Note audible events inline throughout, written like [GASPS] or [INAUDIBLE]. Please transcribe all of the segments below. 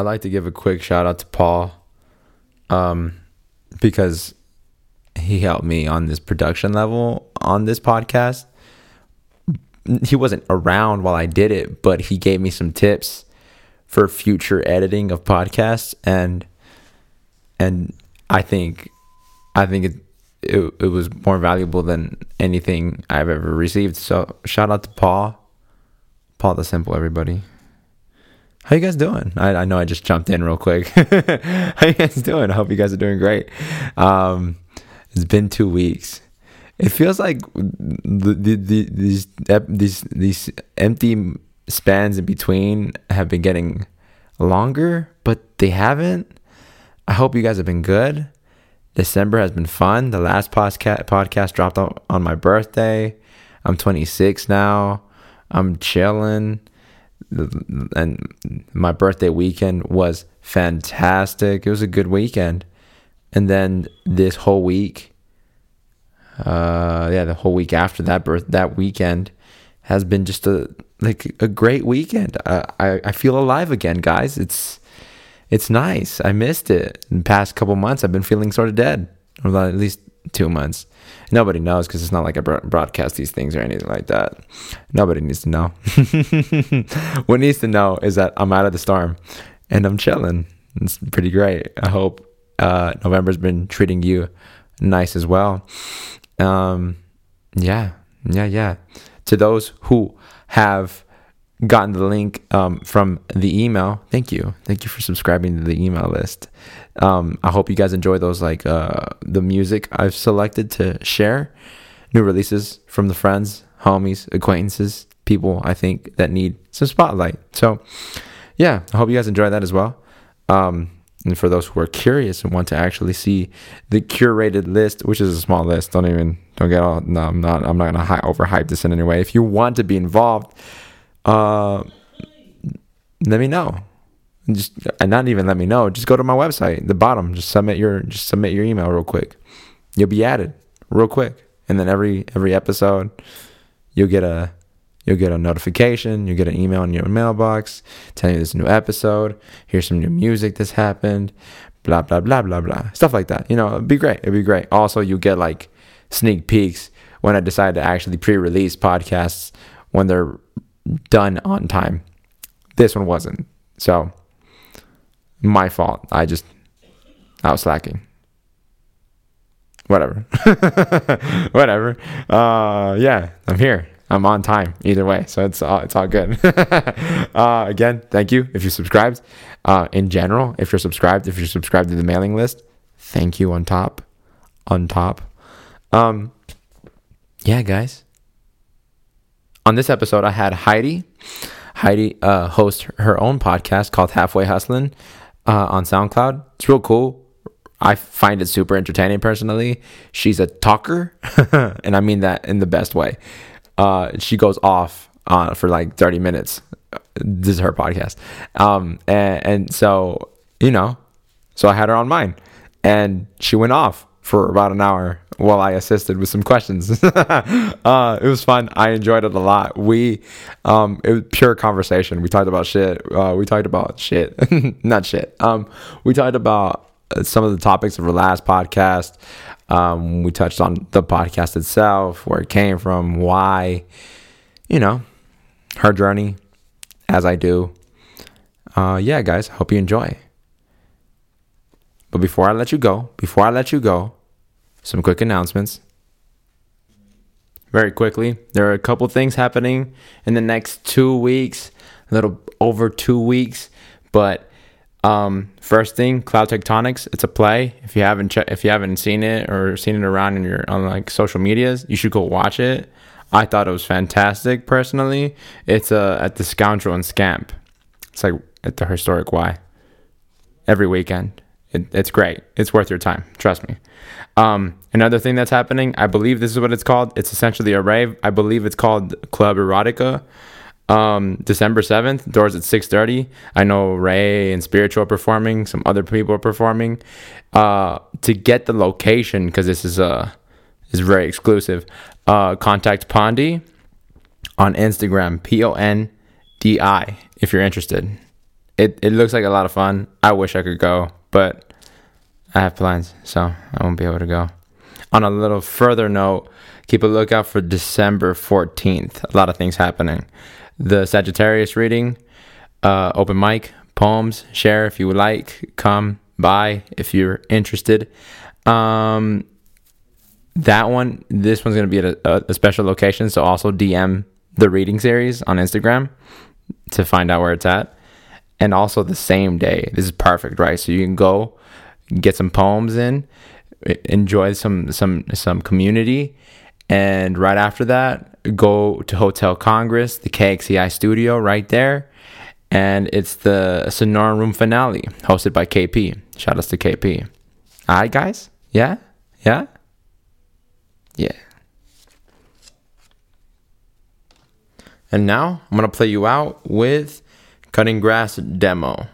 I'd like to give a quick shout out to Paul, um, because he helped me on this production level on this podcast. He wasn't around while I did it, but he gave me some tips for future editing of podcasts, and and I think I think it it, it was more valuable than anything I've ever received. So shout out to Paul, Paul the Simple, everybody. How you guys doing? I, I know I just jumped in real quick. [LAUGHS] How you guys doing? I hope you guys are doing great. Um, it's been two weeks. It feels like the, the, the, these these these empty spans in between have been getting longer, but they haven't. I hope you guys have been good. December has been fun. The last podcast podcast dropped on my birthday. I'm 26 now. I'm chilling and my birthday weekend was fantastic. It was a good weekend. And then this whole week, uh, yeah, the whole week after that birth, that weekend has been just a like a great weekend. I I feel alive again, guys. It's it's nice. I missed it. In the past couple months, I've been feeling sort of dead, or at least two months. Nobody knows because it's not like I broadcast these things or anything like that. Nobody needs to know. [LAUGHS] what needs to know is that I'm out of the storm and I'm chilling. It's pretty great. I hope uh, November's been treating you nice as well. Um, yeah, yeah, yeah. To those who have gotten the link um, from the email, thank you. Thank you for subscribing to the email list. Um, I hope you guys enjoy those, like uh, the music I've selected to share, new releases from the friends, homies, acquaintances, people I think that need some spotlight. So, yeah, I hope you guys enjoy that as well. Um, and for those who are curious and want to actually see the curated list, which is a small list, don't even don't get all. No, I'm not. I'm not gonna hi- overhype this in any way. If you want to be involved, uh, let me know just and not even let me know. Just go to my website, the bottom. Just submit your just submit your email real quick. You'll be added real quick, and then every every episode, you'll get a you'll get a notification. You'll get an email in your mailbox telling you a new episode. Here's some new music that's happened. Blah blah blah blah blah stuff like that. You know, it'd be great. It'd be great. Also, you get like sneak peeks when I decide to actually pre-release podcasts when they're done on time. This one wasn't. So my fault. I just I was slacking. Whatever. [LAUGHS] Whatever. Uh yeah, I'm here. I'm on time either way. So it's all it's all good. [LAUGHS] uh again, thank you if you subscribed. Uh in general, if you're subscribed, if you're subscribed to the mailing list, thank you on top. On top. Um yeah, guys. On this episode I had Heidi. Heidi uh, hosts her own podcast called Halfway Hustling uh, on SoundCloud. It's real cool. I find it super entertaining personally. She's a talker, [LAUGHS] and I mean that in the best way. Uh, she goes off uh, for like 30 minutes. This is her podcast. Um, and, and so, you know, so I had her on mine, and she went off for about an hour while I assisted with some questions. [LAUGHS] uh, it was fun. I enjoyed it a lot. We, um, it was pure conversation. We talked about shit. Uh, we talked about shit, [LAUGHS] not shit. Um, we talked about some of the topics of our last podcast. Um, we touched on the podcast itself, where it came from, why, you know, her journey, as I do. Uh, yeah, guys, hope you enjoy. But before I let you go, before I let you go, some quick announcements. Very quickly, there are a couple things happening in the next two weeks, a little over two weeks. But um, first thing, Cloud Tectonics. It's a play. If you haven't che- if you haven't seen it or seen it around in your on like social medias, you should go watch it. I thought it was fantastic personally. It's uh, at the Scoundrel and Scamp. It's like at the Historic Y every weekend. It, it's great. It's worth your time. Trust me. Um, another thing that's happening, I believe this is what it's called. It's essentially a rave. I believe it's called Club Erotica. Um, December 7th, doors at 6.30. I know Ray and Spiritual are performing. Some other people are performing. Uh, to get the location, because this is, uh, is very exclusive, uh, contact Pondi on Instagram, P-O-N-D-I, if you're interested. it, it looks like a lot of fun. I wish I could go, but I have plans, so I won't be able to go. On a little further note, keep a lookout for December 14th. A lot of things happening. The Sagittarius reading, uh, open mic, poems, share if you would like, come by if you're interested. Um, that one, this one's going to be at a, a special location, so also DM the reading series on Instagram to find out where it's at. And also the same day. This is perfect, right? So you can go get some poems in, enjoy some some some community, and right after that, go to Hotel Congress, the KXCI studio right there, and it's the Sonoran Room finale hosted by KP. Shout outs to KP. All right, guys. Yeah, yeah, yeah. And now I'm gonna play you out with cutting grass demo.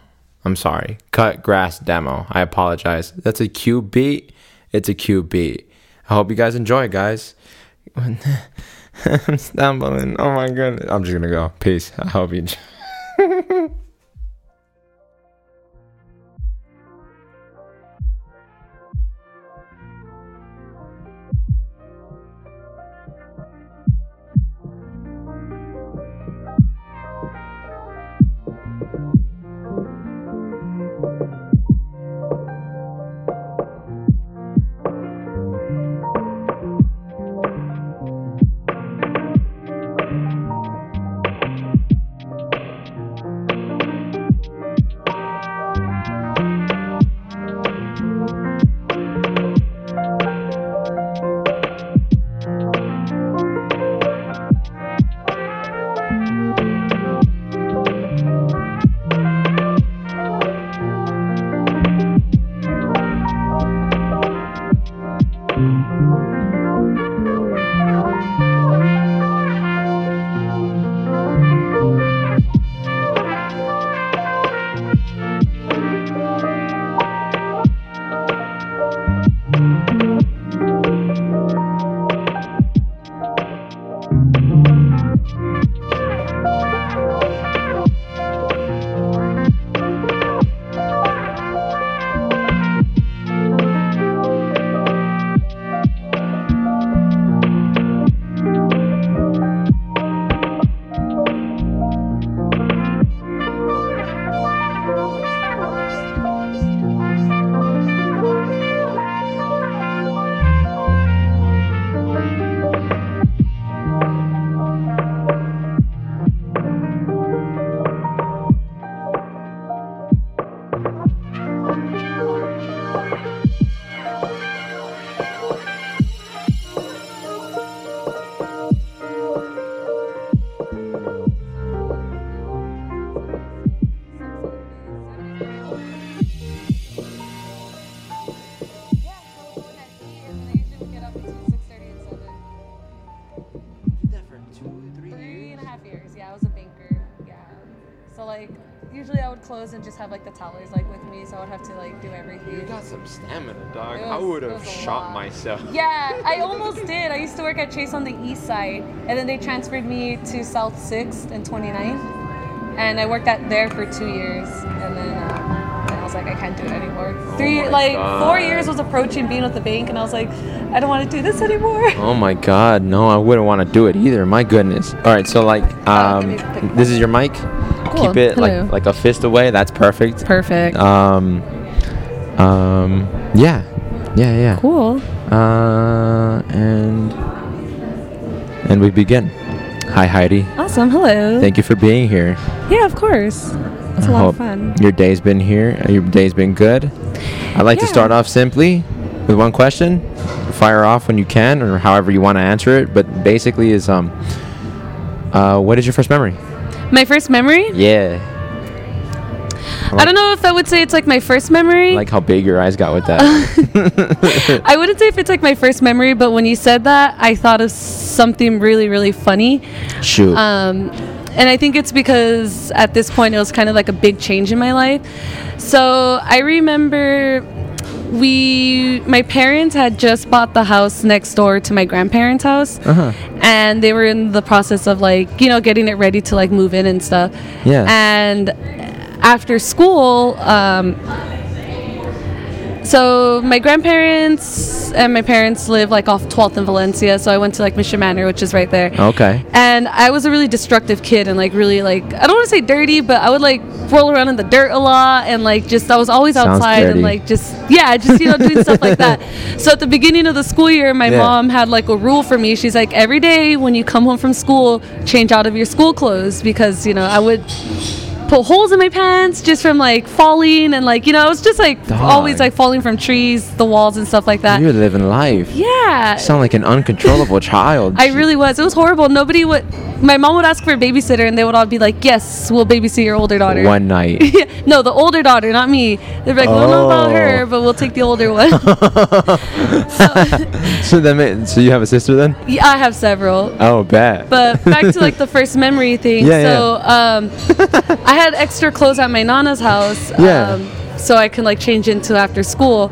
I'm sorry, cut grass demo. I apologize. That's a cute beat. It's a cute beat. I hope you guys enjoy, guys. [LAUGHS] I'm stumbling. Oh my goodness. I'm just gonna go. Peace. I hope you. [LAUGHS] usually I would close and just have like the tellers like with me, so I would have to like do everything. You got some stamina, dog. It I would have shot lot. myself. [LAUGHS] Yeah, I almost did. I used to work at Chase on the east side, and then they transferred me to South 6th and 29th. And I worked at there for two years, and then, uh, then I was like, I can't do it anymore. Three, Oh my like four years was approaching being with the bank, and I was like, I don't want to do this anymore. [LAUGHS] Oh my god, no, I wouldn't want to do it either. My goodness. All right, so like, Uh, um, give me a pic- this is your mic. Cool. Keep it Hello. like like a fist away. That's perfect. Perfect. Um, um, yeah, yeah, yeah. cool. Uh, and and we begin. Hi Heidi. Awesome. Hello. Thank you for being here. yeah, of course. It's a I lot of fun. Your day's been here. uh, Your day's been good. I'd like to start off simply with one question. Fire off when you can, or however you want to answer it. But basically, is um, uh, what is your first memory? My first memory? Yeah, I don't know if I would say it's like my first memory. I like how big your eyes got with that. [LAUGHS] I wouldn't say if it's like my first memory, but when you said that, I thought of something really, really funny. Shoot. Um, and I think it's because at this point it was kind of like a big change in my life. So I remember we, my parents had just bought the house next door to my grandparents' house, uh-huh. and they were in the process of like, you know, getting it ready to like move in and stuff. Yeah. And after school, um, so my grandparents and my parents live like off 12th in Valencia, so I went to like Mission Manor, which is right there. Okay. And I was a really destructive kid and like really like I don't want to say dirty, but I would like roll around in the dirt a lot and like just I was always Sounds outside dirty. and like just yeah, just you know doing stuff like that. [LAUGHS] So at the beginning of the school year, my Yeah. mom had like a rule for me. She's like every day when you come home from school, change out of your school clothes because you know I would put holes in my pants just from like falling and like you know I was just like Dog. always like falling from trees, the walls and stuff like that. You're living life. yeah. Sound like an uncontrollable [LAUGHS] child. I really was. It was horrible. Nobody would. My mom would ask for a babysitter, and they would all be like, "Yes, we'll babysit your older daughter." One night. [LAUGHS] no, the older daughter, not me. They're like, "We don't know about Oh. her, but we'll take the older one." [LAUGHS] [LAUGHS] so then, ma- so you have a sister then? yeah, I have several. Oh, bad. But back to like the first memory thing. Yeah, so um, I had extra clothes at my nana's house. Yeah. Um, so I can like change into after school.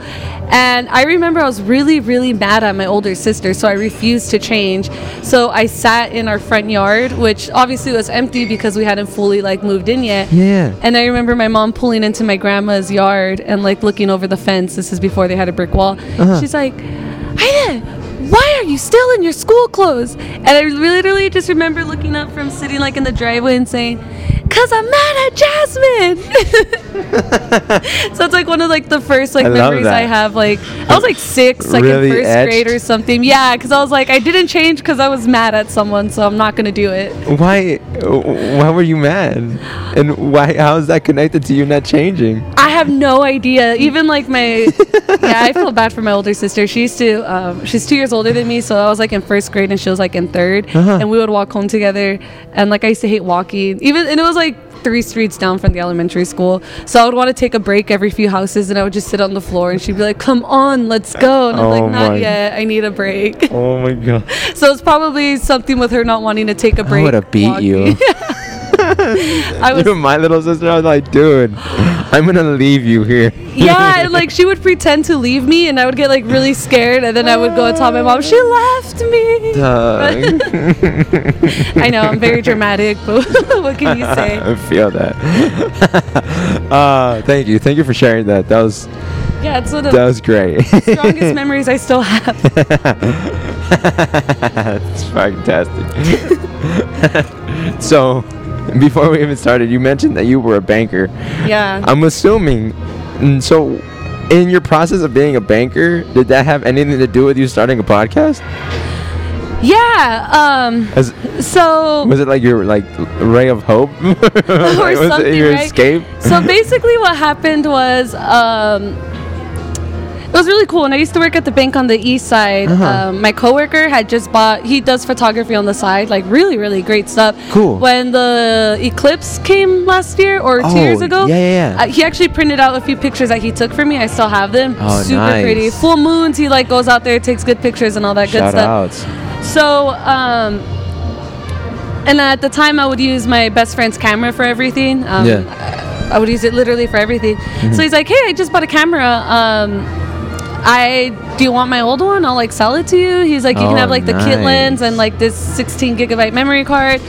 And I remember I was really, really mad at my older sister, so I refused to change. So I sat in our front yard, which obviously was empty because we hadn't fully like moved in yet. yeah. And I remember my mom pulling into my grandma's yard and like looking over the fence. This is before they had a brick wall. Uh-huh. She's like, Aiden, why are you still in your school clothes? And I literally just remember looking up from sitting like in the driveway and saying, Cause I'm mad at Jasmine. [LAUGHS] so it's like one of like the first like I memories I have. Like I was like six, like Really in first etched. grade or something. Yeah, because I was like I didn't change because I was mad at someone, so I'm not gonna do it. Why? Why were you mad? And why? How is that connected to you not changing? I have no idea. Even like my, [LAUGHS] yeah, I feel bad for my older sister. She used to, um, she's two years older than me, so I was like in first grade and she was like in 3rd Uh-huh. and we would walk home together. And like I used to hate walking, even, and it was like three streets down from the elementary school. So I would want to take a break every few houses, and I would just sit on the floor, and she'd be like, "Come on, let's go," and I'm Oh like, my- "Not yet. I need a break." [LAUGHS] Oh my god! so it's probably something with her not wanting to take a break. I would have beat you. [LAUGHS] I was You're my little sister. I was like, dude, I'm gonna leave you here. yeah, and [LAUGHS] like she would pretend to leave me, and I would get like really scared, and then I would go and tell my mom she left me. [LAUGHS] I know I'm very dramatic, but [LAUGHS] what can you say? I feel that. uh, thank you. Thank you for sharing that. That was Yeah, it's one of that was great. strongest memories I still have. That's fantastic. so, [LAUGHS] before we even started, you mentioned that you were a banker. Yeah. I'm assuming. mm, So, in your process of being a banker, did that have anything to do with you starting a podcast? Yeah. Um. As, So. was it like your like ray of hope, [LAUGHS] or [LAUGHS] was it something, your right? escape? so basically what happened was um was really cool. And I used to work at the bank on the east side, Uh-huh. um, my coworker had just bought. He does photography on the side, like really, really great stuff. Cool. When the eclipse came last year or two years Oh, ago, yeah, yeah, yeah. Uh, he actually printed out a few pictures that he took for me. I still have them. Oh, Super nice. pretty. Full moons. He like goes out there, takes good pictures and all that good stuff. outs. So, um, and at the time, I would use my best friend's camera for everything. Um, Yeah. Mm-hmm. I would use it literally for everything. So he's like, "Hey, I just bought a camera. Um, I do you want my old one? I'll like sell it to you." He's like, "You can Oh, have like the kit lens and like this 16 gigabyte memory card."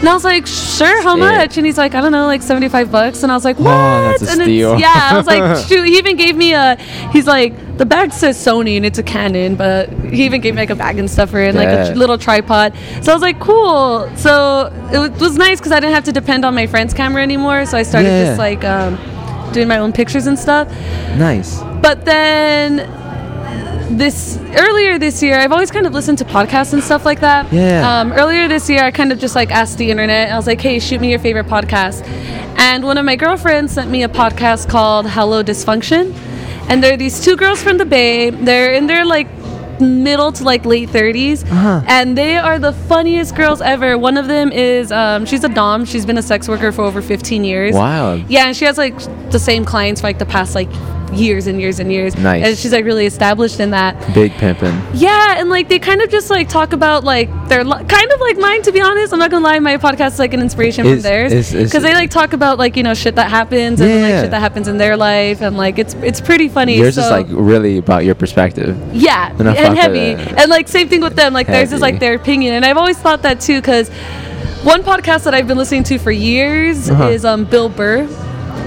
And I was like, "Sure, how Shit. much?" And he's like, "I don't know, like 75 bucks." And I was like, "What?" Oh, that's a and steal. It's, yeah, I was like, [LAUGHS] "Shoot!" He even gave me a. He's like, "The bag says Sony and it's a Canon, but he even gave me like a bag and stuff for it, and like a Yeah. little tripod." So I was like, "Cool." So it wa- was nice because I didn't have to depend on my friend's camera anymore. So I started Yeah. just like um, doing my own pictures and stuff. Nice. But then this earlier this year, I've always kind of listened to podcasts and stuff like that. Yeah. Um, earlier this year, I kind of just like asked the internet. I was like, "Hey, shoot me your favorite podcast." And one of my girlfriends sent me a podcast called Hello Dysfunction, and they're these two girls from the Bay. They're in their like middle to like late 30s Uh-huh. and they are the funniest girls ever one of them is um, she's a dom she's been a sex worker for over 15 years Wow. yeah, and she has like the same clients for like the past like years and years and years. Nice. And she's like really established in that. Big pimpin'. Yeah, and like they kind of just like talk about like their li- kind of like mine to be honest. I'm not gonna lie, my podcast is like an inspiration Is- from theirs because they like talk about like you know shit that happens and then, like shit that happens in their life and like it's it's pretty funny. Yours so, is like really about your perspective. yeah, And and heavy. And like same thing with them. Like theirs is like their opinion, and I've always thought that too because one podcast that I've been listening to for years Uh-huh. is um Bill Burr.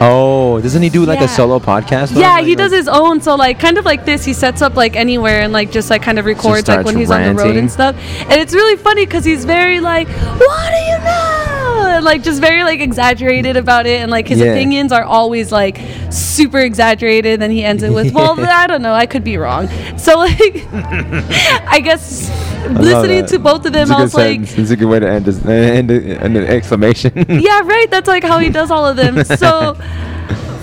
Oh, doesn't he do like Yeah. a solo podcast? Yeah, Like- he does his own. So like kind of like this, he sets up like anywhere and like just like kind of records like when he's on the road and stuff. And it's really funny because he's very like, "What do you know?" And like just very like exaggerated about it, and like his Yeah. opinions are always like super exaggerated. Then he ends it with, "Well, [LAUGHS] I don't know, I could be wrong." So like, [LAUGHS] I guess listening to both of them, I was like. sentence. It's a good way to end this, end, it- end an exclamation. [LAUGHS] yeah, right. That's like how he does all of them. So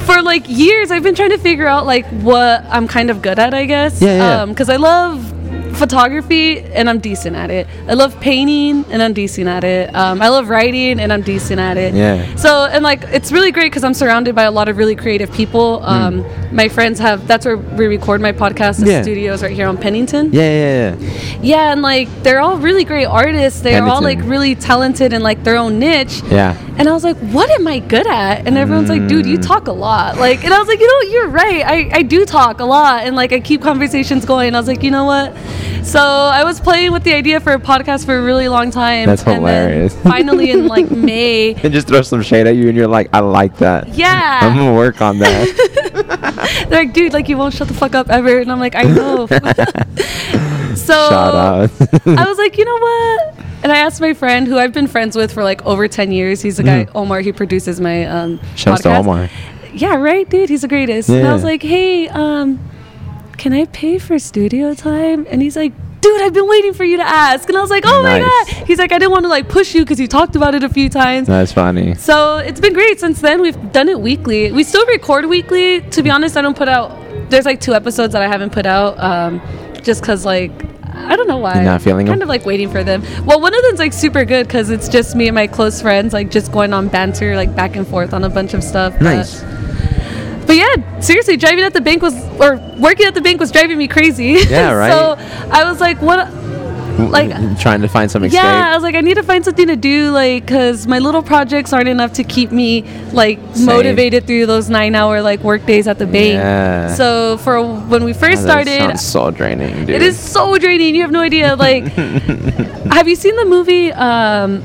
for like years, I've been trying to figure out like what I'm kind of good at. I guess. Yeah, yeah. Because um, I love photography and I'm decent at it. I love painting and I'm decent at it. Um, I love writing and I'm decent at it. Yeah. So and like it's really great because I'm surrounded by a lot of really creative people. Um, My friends have that's where we record my podcast. The Hmm. Yeah. studios right here on Pennington. yeah, yeah, yeah. Yeah, and like they're all really great artists. They're all like really talented in like their own niche. Yeah. And I was like, what am I good at? And everyone's like, dude, you Mm. talk a lot. Like, and I was like, you know, you're right. I, I do talk a lot. And like, I keep conversations going. I was like, you know what? So I was playing with the idea for a podcast for a really long time. That's And then hilarious. [LAUGHS] finally, in like May, [LAUGHS] And just throw some shade at you, and you're like, I like that. Yeah, I'm gonna work on that. [LAUGHS] They're like, dude, like, you won't shut the fuck up ever. And I'm like, I know. so Shout. I was like, you know what? And I asked my friend who I've been friends with for like over 10 years. He's the guy, Omar, he produces my um, Shouts to. Omar. Yeah, right, dude. He's the greatest. And I was like, hey, um, can I pay for studio time? And he's like, dude, I've been waiting for you to ask. And I was like, oh my God. He's like, I didn't want to like push you because you talked about it a few times. That's funny. So it's been great since then. We've done it weekly. We still record weekly. To be honest, I don't put out. There's like two episodes that I haven't put out, um, just cause like I don't know why. You're not feeling it. kind them? of like waiting for them. Well, one of them's like super good because it's just me and my close friends like just going on banter like back and forth on a bunch of stuff. Nice. but yeah, seriously, driving at the bank was or working at the bank was driving me crazy. Yeah, [LAUGHS] right. so I was like, what? Like- trying to find some escape. Yeah, I was like, I need to find something to do, like, cause my little projects aren't enough to keep me like Sane. motivated through those nine-hour like work days at the bank. Yeah. So for when we Oh, first that started, sounds so draining, dude. it is so draining. You have no idea. Like, [LAUGHS] have you seen the movie? Um,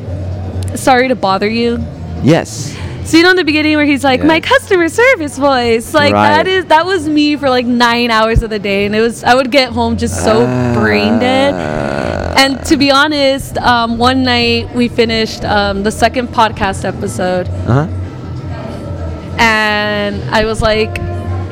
Sorry to bother you. Yes. So you know in the beginning where he's like, Yeah. my customer service voice, like Right. that is that was me for like nine hours of the day, and it was I would get home just so brain dead. Ah. And to be honest, um, one night we finished um, the second podcast episode, Uh huh. and I was like,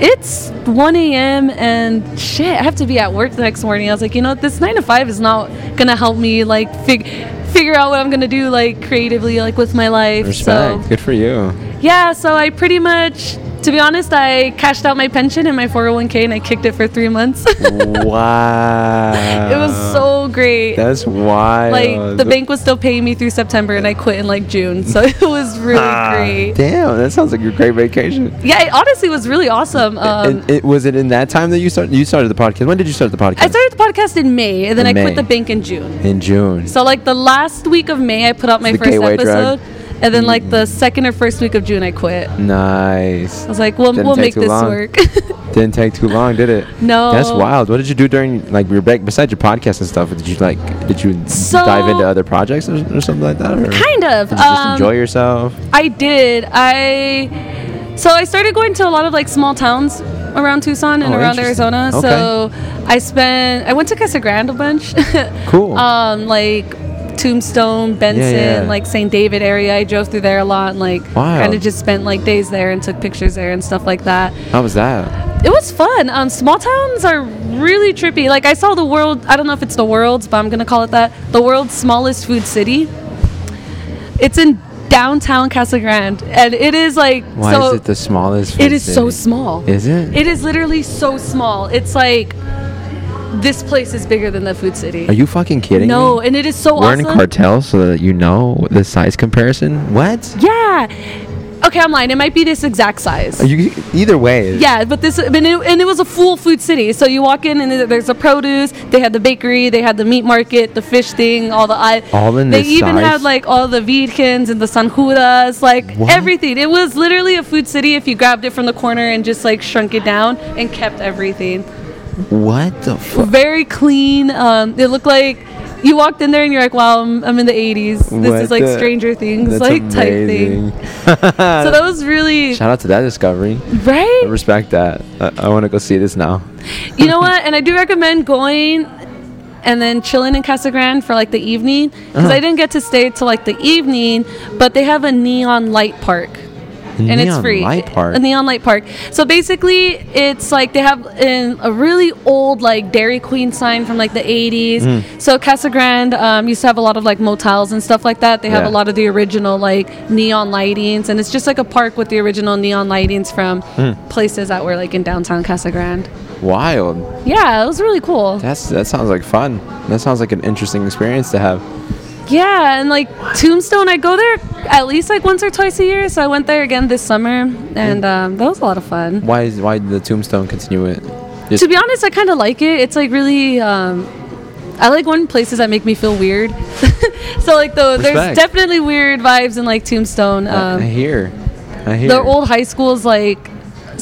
it's 1 a.m. and shit, I have to be at work the next morning. I was like, you know, this nine to five is not gonna help me like fig- figure out what I'm gonna do like creatively, like with my life. Respect. So Good for you. yeah, so I pretty much, to be honest, I cashed out my pension and my 401k and I kicked it for three months. [LAUGHS] Wow. It was so great. That's wild. like the bank was still paying me through September and I quit in like June, so [LAUGHS] it was really Ah, great. Damn, that sounds like a great vacation. Yeah, it honestly was really awesome. Um, and it was it in that time that you started you started the podcast. When did you start the podcast? I started the podcast in May and then In I May. quit the bank in June. in June. So like the last week of May, I put out my first episode. drug. And then like the second or first week of June, I quit. Nice. I was like, we'll, Didn't we'll make this long. work. [LAUGHS] Didn't take too long, did it? No. That's wild. What did you do during like your break besides your podcast and stuff? Did you like did you So- dive into other projects or, or something like that? Or kind of. Did you just um, enjoy yourself? I did. I so I started going to a lot of like small towns around Tucson and Oh, around. Arizona. Okay. So I spent I went to Casa Grande a bunch. [LAUGHS] Cool. um like Tombstone, Benson, yeah. like St. David area. I drove through there a lot and like Wow. kind of just spent like days there and took pictures there and stuff like that. How was that? It was fun. Um, small towns are really trippy. Like I saw the world. I don't know if it's the world's, but I'm gonna call it that. The world's smallest food city. It's in downtown Casa Grande, and it is like Why so. is it the smallest? it is so small. Is it? It is literally so small. It's like this place is bigger than the food city. Are you fucking kidding no, me? and it is so We're in cartel so that you know the size comparison. What? yeah. Okay, I'm lying. It might be this exact size. You either way? Yeah, but this and it, and it was a full food city. So you walk in and there's a produce. They had the bakery. They had the meat market, the fish thing, all the I. All in this. They even size? had like all the Vidkins and the San Judas, like What? everything. It was literally a food city if you grabbed it from the corner and just like shrunk it down and kept everything. What the fuck? Very clean. Um, it looked like you walked in there and you're like, wow, I'm, I'm in the 80s. This What is like the- Stranger Things, That's like type thing. [LAUGHS] So that was really [LAUGHS] Shout out to that discovery. I right. respect that. I, I want to go see this now. [LAUGHS] You know what? And I do recommend going and then chilling in Casa Grande for like the evening because Uh-huh. I didn't get to stay till like the evening, but they have a neon light park. And it's free. Light Park. A neon light park. So basically, it's like they have in a really old like Dairy Queen sign from like the 80s. Mm. So Casa Grande um, used to have a lot of like motels and stuff like that. They have Yeah. a lot of the original like neon lightings, and it's just like a park with the original neon lightings from Mm. places that were like in downtown Casa Grande. Wild. Yeah, it was really cool. That's that sounds like fun. That sounds like an interesting experience to have. Yeah, and like Tombstone, I go there at least like once or twice a year. So I went there again this summer, and um, that was a lot of fun. Why is why did the tombstone continue it? Just to be honest, I kind of like it. It's like really. Um, I like going places that make me feel weird. [LAUGHS] so like the there's definitely weird vibes in like Tombstone. I, I Um, hear. I hear. the old high school's like.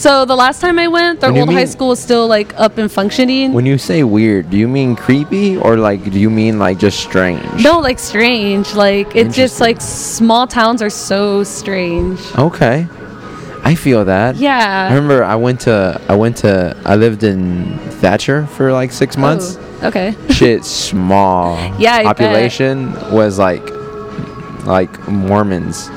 So the last time I went, their old high school was still like up and functioning. When you say weird, do you mean creepy or like do you mean like just strange? no, like strange. Like it's just like small towns are so strange. Okay. I feel that. Yeah. I remember I went to I went to I lived in Thatcher for like six oh, months. Oh, okay. [LAUGHS] Shit, small. Yeah, I bet. population was like like Mormons.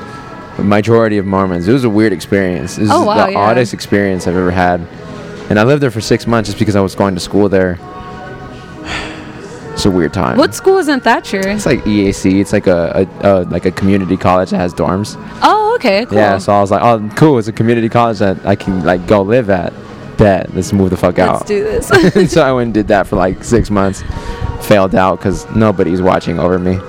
Majority of Mormons. It was a weird experience. It was Oh, wow, the yeah. oddest experience I've ever had. And I lived there for six months just because I was going to school there. It's a weird time. What school is in Thatcher? It's like EAC. It's like a, a, a like a community college that has dorms. Oh, okay, cool. Yeah, so I was like, oh, cool. It's a community college that I can like go live at. Bet. Let's move the fuck out. Let's do this. [LAUGHS] so I went and did that for like six months. Failed out because nobody's watching over me.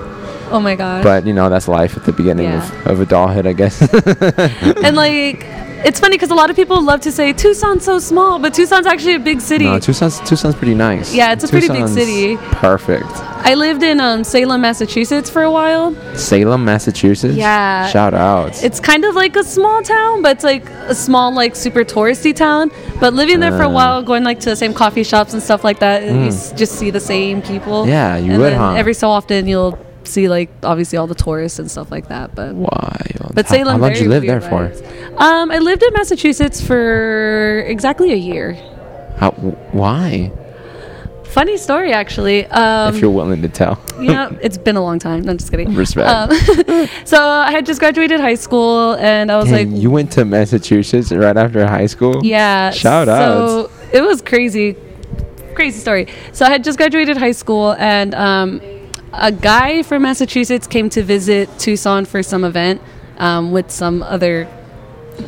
Oh my god. But you know that's life at the beginning Yeah. of, of adulthood, I guess. [LAUGHS] and [LAUGHS] like, it's funny because a lot of people love to say Tucson's so small, but Tucson's actually a big city. no, Tucson's Tucson's pretty nice. Yeah, it's a pretty big city. Perfect. I lived in um, Salem, Massachusetts for a while. Salem, Massachusetts. Yeah. Shout out. It's kind of like a small town, but it's like a small, like super touristy town. But living there for a Uh. while, going like to the same coffee shops and stuff like that, you s- just see the same people. Hmm. Yeah, you and would, huh? Every so often, you'll see like obviously all the tourists and stuff like that. But Wild. but Salem. How long did you live there for? Um, I lived in Massachusetts for exactly a year. How? Why? Funny story, actually. Um, if you're willing to tell. know, [LAUGHS] it's been a long time. No, I'm just kidding. Respect. Um, [LAUGHS] so I had just graduated high school, and I was Dang, like, you went to Massachusetts right after high school? yeah. Shout out. So it was crazy, crazy story. So I had just graduated high school, and um, a guy from Massachusetts came to visit Tucson for some event um, with some other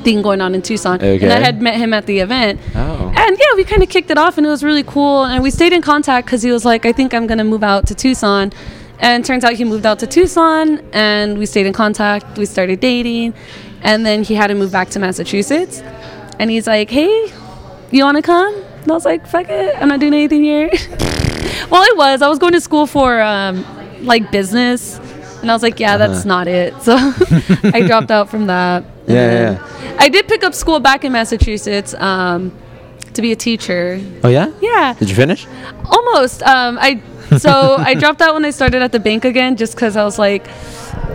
thing going on in Tucson, and I had met him at the event. Oh. And yeah, we kind of kicked it off, and it was really cool. And we stayed in contact because he was like, "I think I'm gonna move out to Tucson." And turns out he moved out to Tucson, and we stayed in contact. We started dating, and then he had to move back to Massachusetts. And he's like, "Hey, you want to come?" And I was like, "Fuck it, I'm not doing anything here." [LAUGHS] well, I was. I was going to school for um, like business, and I was like, "Yeah, that's Uh-huh. not it." So [LAUGHS] I dropped out from that. Yeah, yeah. I did pick up school back in Massachusetts um, to be a teacher. Oh yeah? Yeah, Did you finish? almost. Um, I so I dropped out when I started at the bank again, just because I was like,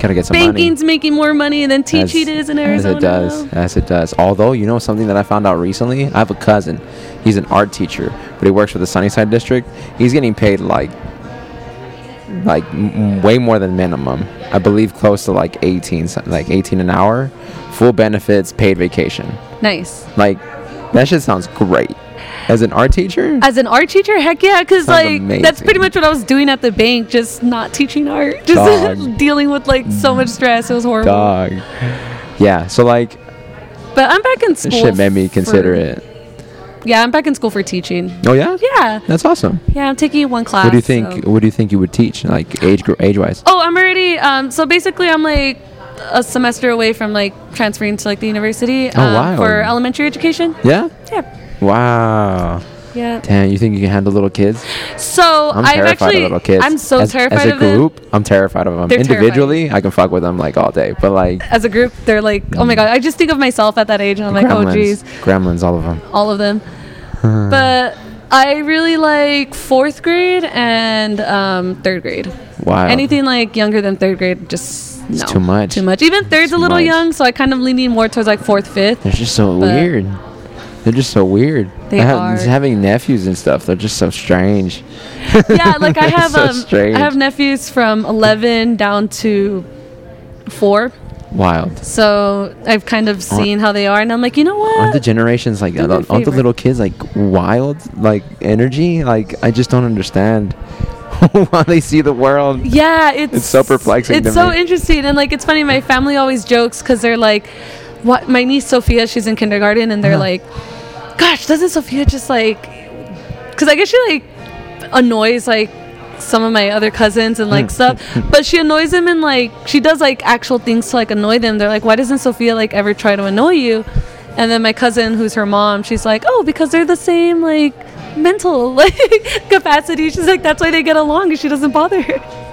Gotta get some banking's money. making more money than teaching is in Arizona. As it does. As it does. Although, you know something that I found out recently? I have a cousin. He's an art teacher, but he works for the Sunnyside District. He's getting paid like like m- way more than minimum. I believe close to like 18 like 18 an hour. Full benefits, paid vacation. Nice. Like that shit sounds great. As an art teacher? As an art teacher, heck yeah, because like that's pretty much what I was doing at the bank, just not teaching art, [LAUGHS] just [LAUGHS] dealing with like so much stress. It was horrible. Dog. Yeah, so like But I'm back in this school. shit made me consider it. Yeah, I'm back in school for teaching. Oh yeah? Yeah, That's awesome. yeah, I'm taking one class. What do you think? so- What do you think you would teach, like age age wise? Oh, I'm already. Um, so basically, I'm like a semester away from like transferring to like the university Oh, um, wow. for elementary education. Yeah. Yeah, Wow. Yeah. Damn, you think you can handle little kids? So I'm I've terrified actually, of little kids. I'm so as, terrified as a of them. group. I'm terrified of them. They're Individually, I can fuck with them like all day, but like As a group, they're like, oh my god. I just think of myself at that age, and I'm like, oh gremlins, geez, gremlins, all of them. all of them. [LAUGHS] but I really like fourth grade and um, third grade. Wow. Anything like younger than third grade, just It's no, too much. Too much. Even third's a little much. young, so I kind of leaning more towards like fourth, fifth. They're just so weird. They're just so weird. They I have, are. Having nephews and stuff, they're just so strange. yeah, like I [LAUGHS] have so um, strange. I have nephews from 11 down to four. Wild. So I've kind of seen how they are, and I'm like, you know what? Aren't the generations like They're my aren't the little kids like wild like energy? Like I just don't understand [LAUGHS] how they see the world. Yeah, it's It's so perplexing It's so me. interesting, and like it's funny. My family always jokes because they're like, "What?" My niece Sophia, she's in kindergarten, and they're Uh-huh. like, "Gosh, doesn't Sophia just like?" Because I guess she like annoys like some of my other cousins and Hmm. like stuff, [LAUGHS] but she annoys them and like she does like actual things to like annoy them. They're like, "Why doesn't Sophia like ever try to annoy you?" And then my cousin, who's her mom, she's like, "Oh, because they're the same like mental [LAUGHS] like capacity." She's like, "That's why they get along, she doesn't bother her."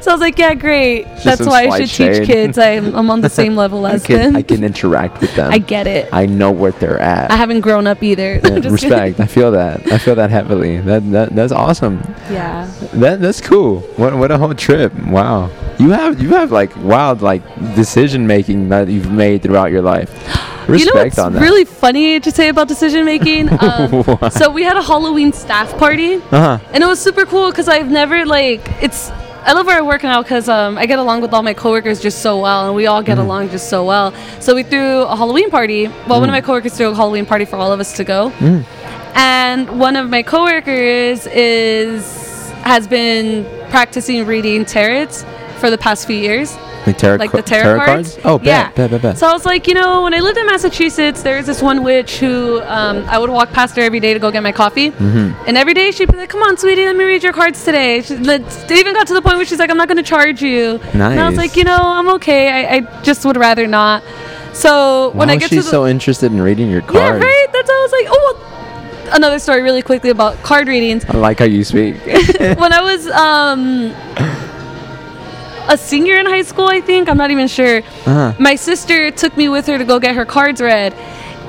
So I was like, yeah, great. Just That's why I should teach kids. I'm, I'm on the [LAUGHS] same level I as can them. I can interact with them. [LAUGHS] I get it. I know where they're at. I haven't grown up either. [LAUGHS] Yeah, kidding. respect. I feel that. I feel that heavily. That, that that's awesome. Yeah. That that's cool. What what a whole trip. Wow. You have you have like wild like decision making that you've made throughout your life. Respect [GASPS] you know what's on that. really funny to say about decision making? Um, so we had a Halloween staff party, uh-huh. and it was super cool because I've never like it's. I love where I work now because um, I get along with all my coworkers just so well, and we all Mm. get along just so well. So we threw a Halloween party. Well, one of my coworkers threw a Halloween party for all of us to go, Mm. and one of my coworkers is has been practicing reading tarots for the past few years. Like tarot, like the tarot, cards. Oh, bet, yeah. bet, bet, bet. So I was like, you know, when I lived in Massachusetts, there was this one witch who um, I would walk past her every day to go get my coffee, Mm-hmm. and every day she'd be like, "Come on, sweetie, let me read your cards today." She, even got to the point where she's like, "I'm not going to charge you." Nice. And I was like, you know, I'm okay. I, I just would rather not. So when I get to the so interested in reading your cards? yeah, right. That's how I was like, oh. well, Another story, really quickly about card readings. I like how you speak. [LAUGHS] when I was um, [LAUGHS] a senior in high school, I think I'm not even sure. Uh-huh. My sister took me with her to go get her cards read.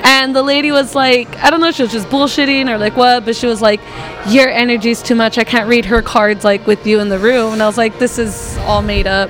And the lady was like, I don't know if she was just bullshitting or like what, but she was like, Your energy's too much. I can't read her cards like with you in the room. And I was like, This is all made up.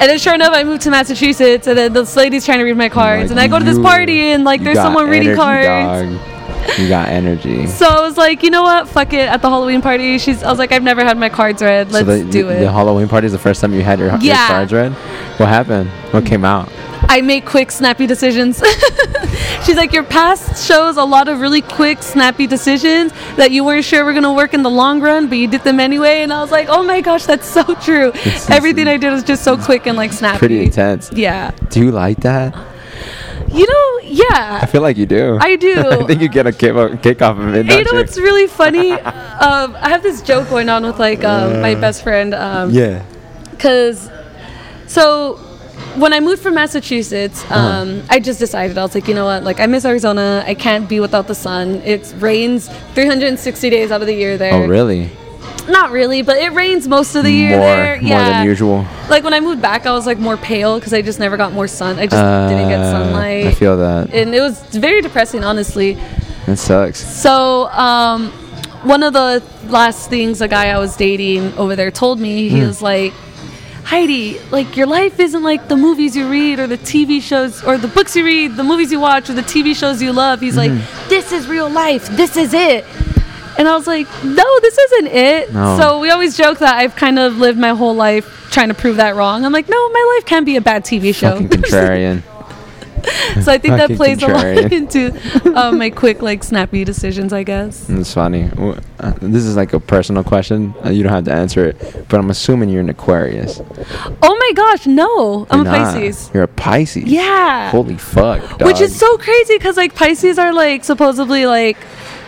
And then sure enough, I moved to Massachusetts, and then this lady's trying to read my cards, Like, and I go to this party, and like there's there's someone reading energy, cards. dog. You got energy. So I was like, you know what? Fuck it. At the Halloween party, she's. I was like, I've never had my cards read. Let's so the, do the, it. the Halloween party is the first time you had your, your cards read. What happened? What came out? I make quick, snappy decisions. [LAUGHS] she's like, your past shows a lot of really quick, snappy decisions that you weren't sure were gonna work in the long run, but you did them anyway. And I was like, oh my gosh, that's so true. It's- Everything I did was just so quick and like snappy. Pretty intense. Yeah. Do you like that? You know, I feel like you do. I do. [LAUGHS] I think you get a kick, a kick off of it. And you know you? what's really funny? [LAUGHS] um, I have this joke going on with like um, my best friend. Um, yeah. because so when I moved from Massachusetts, Uh-huh. um, I just decided I was like, you know what, like I miss Arizona. I can't be without the sun. It rains 360 days out of the year there. Oh, really? Not really, but it rains most of the year more, there. more yeah. than usual. Like when I moved back, I was like more pale because I just never got more sun. I just didn't get Uh, sunlight. I feel that. and it was very depressing, honestly. It sucks. So, um, one of the last things a guy I was dating over there told me, he Hmm. was like, Heidi, like your life isn't like the movies you read or the TV shows or the books you read, the movies you watch or the TV shows you love. He's Mm-hmm. like, this is real life. This is it. And I was like, no, this isn't it. No. So we always joke that I've kind of lived my whole life trying to prove that wrong. I'm like, no, my life can be a bad TV show. Fucking contrarian. [LAUGHS] so I think that plays a lot [LAUGHS] into um, my quick, like, snappy decisions, I guess. It's funny. Uh, This is like a personal question. Uh, You don't have to answer it, but I'm assuming you're an Aquarius. Oh my gosh, no. I'm a not. Pisces. You're a Pisces. Yeah. Holy fuck. Which is so crazy because like Pisces are like supposedly like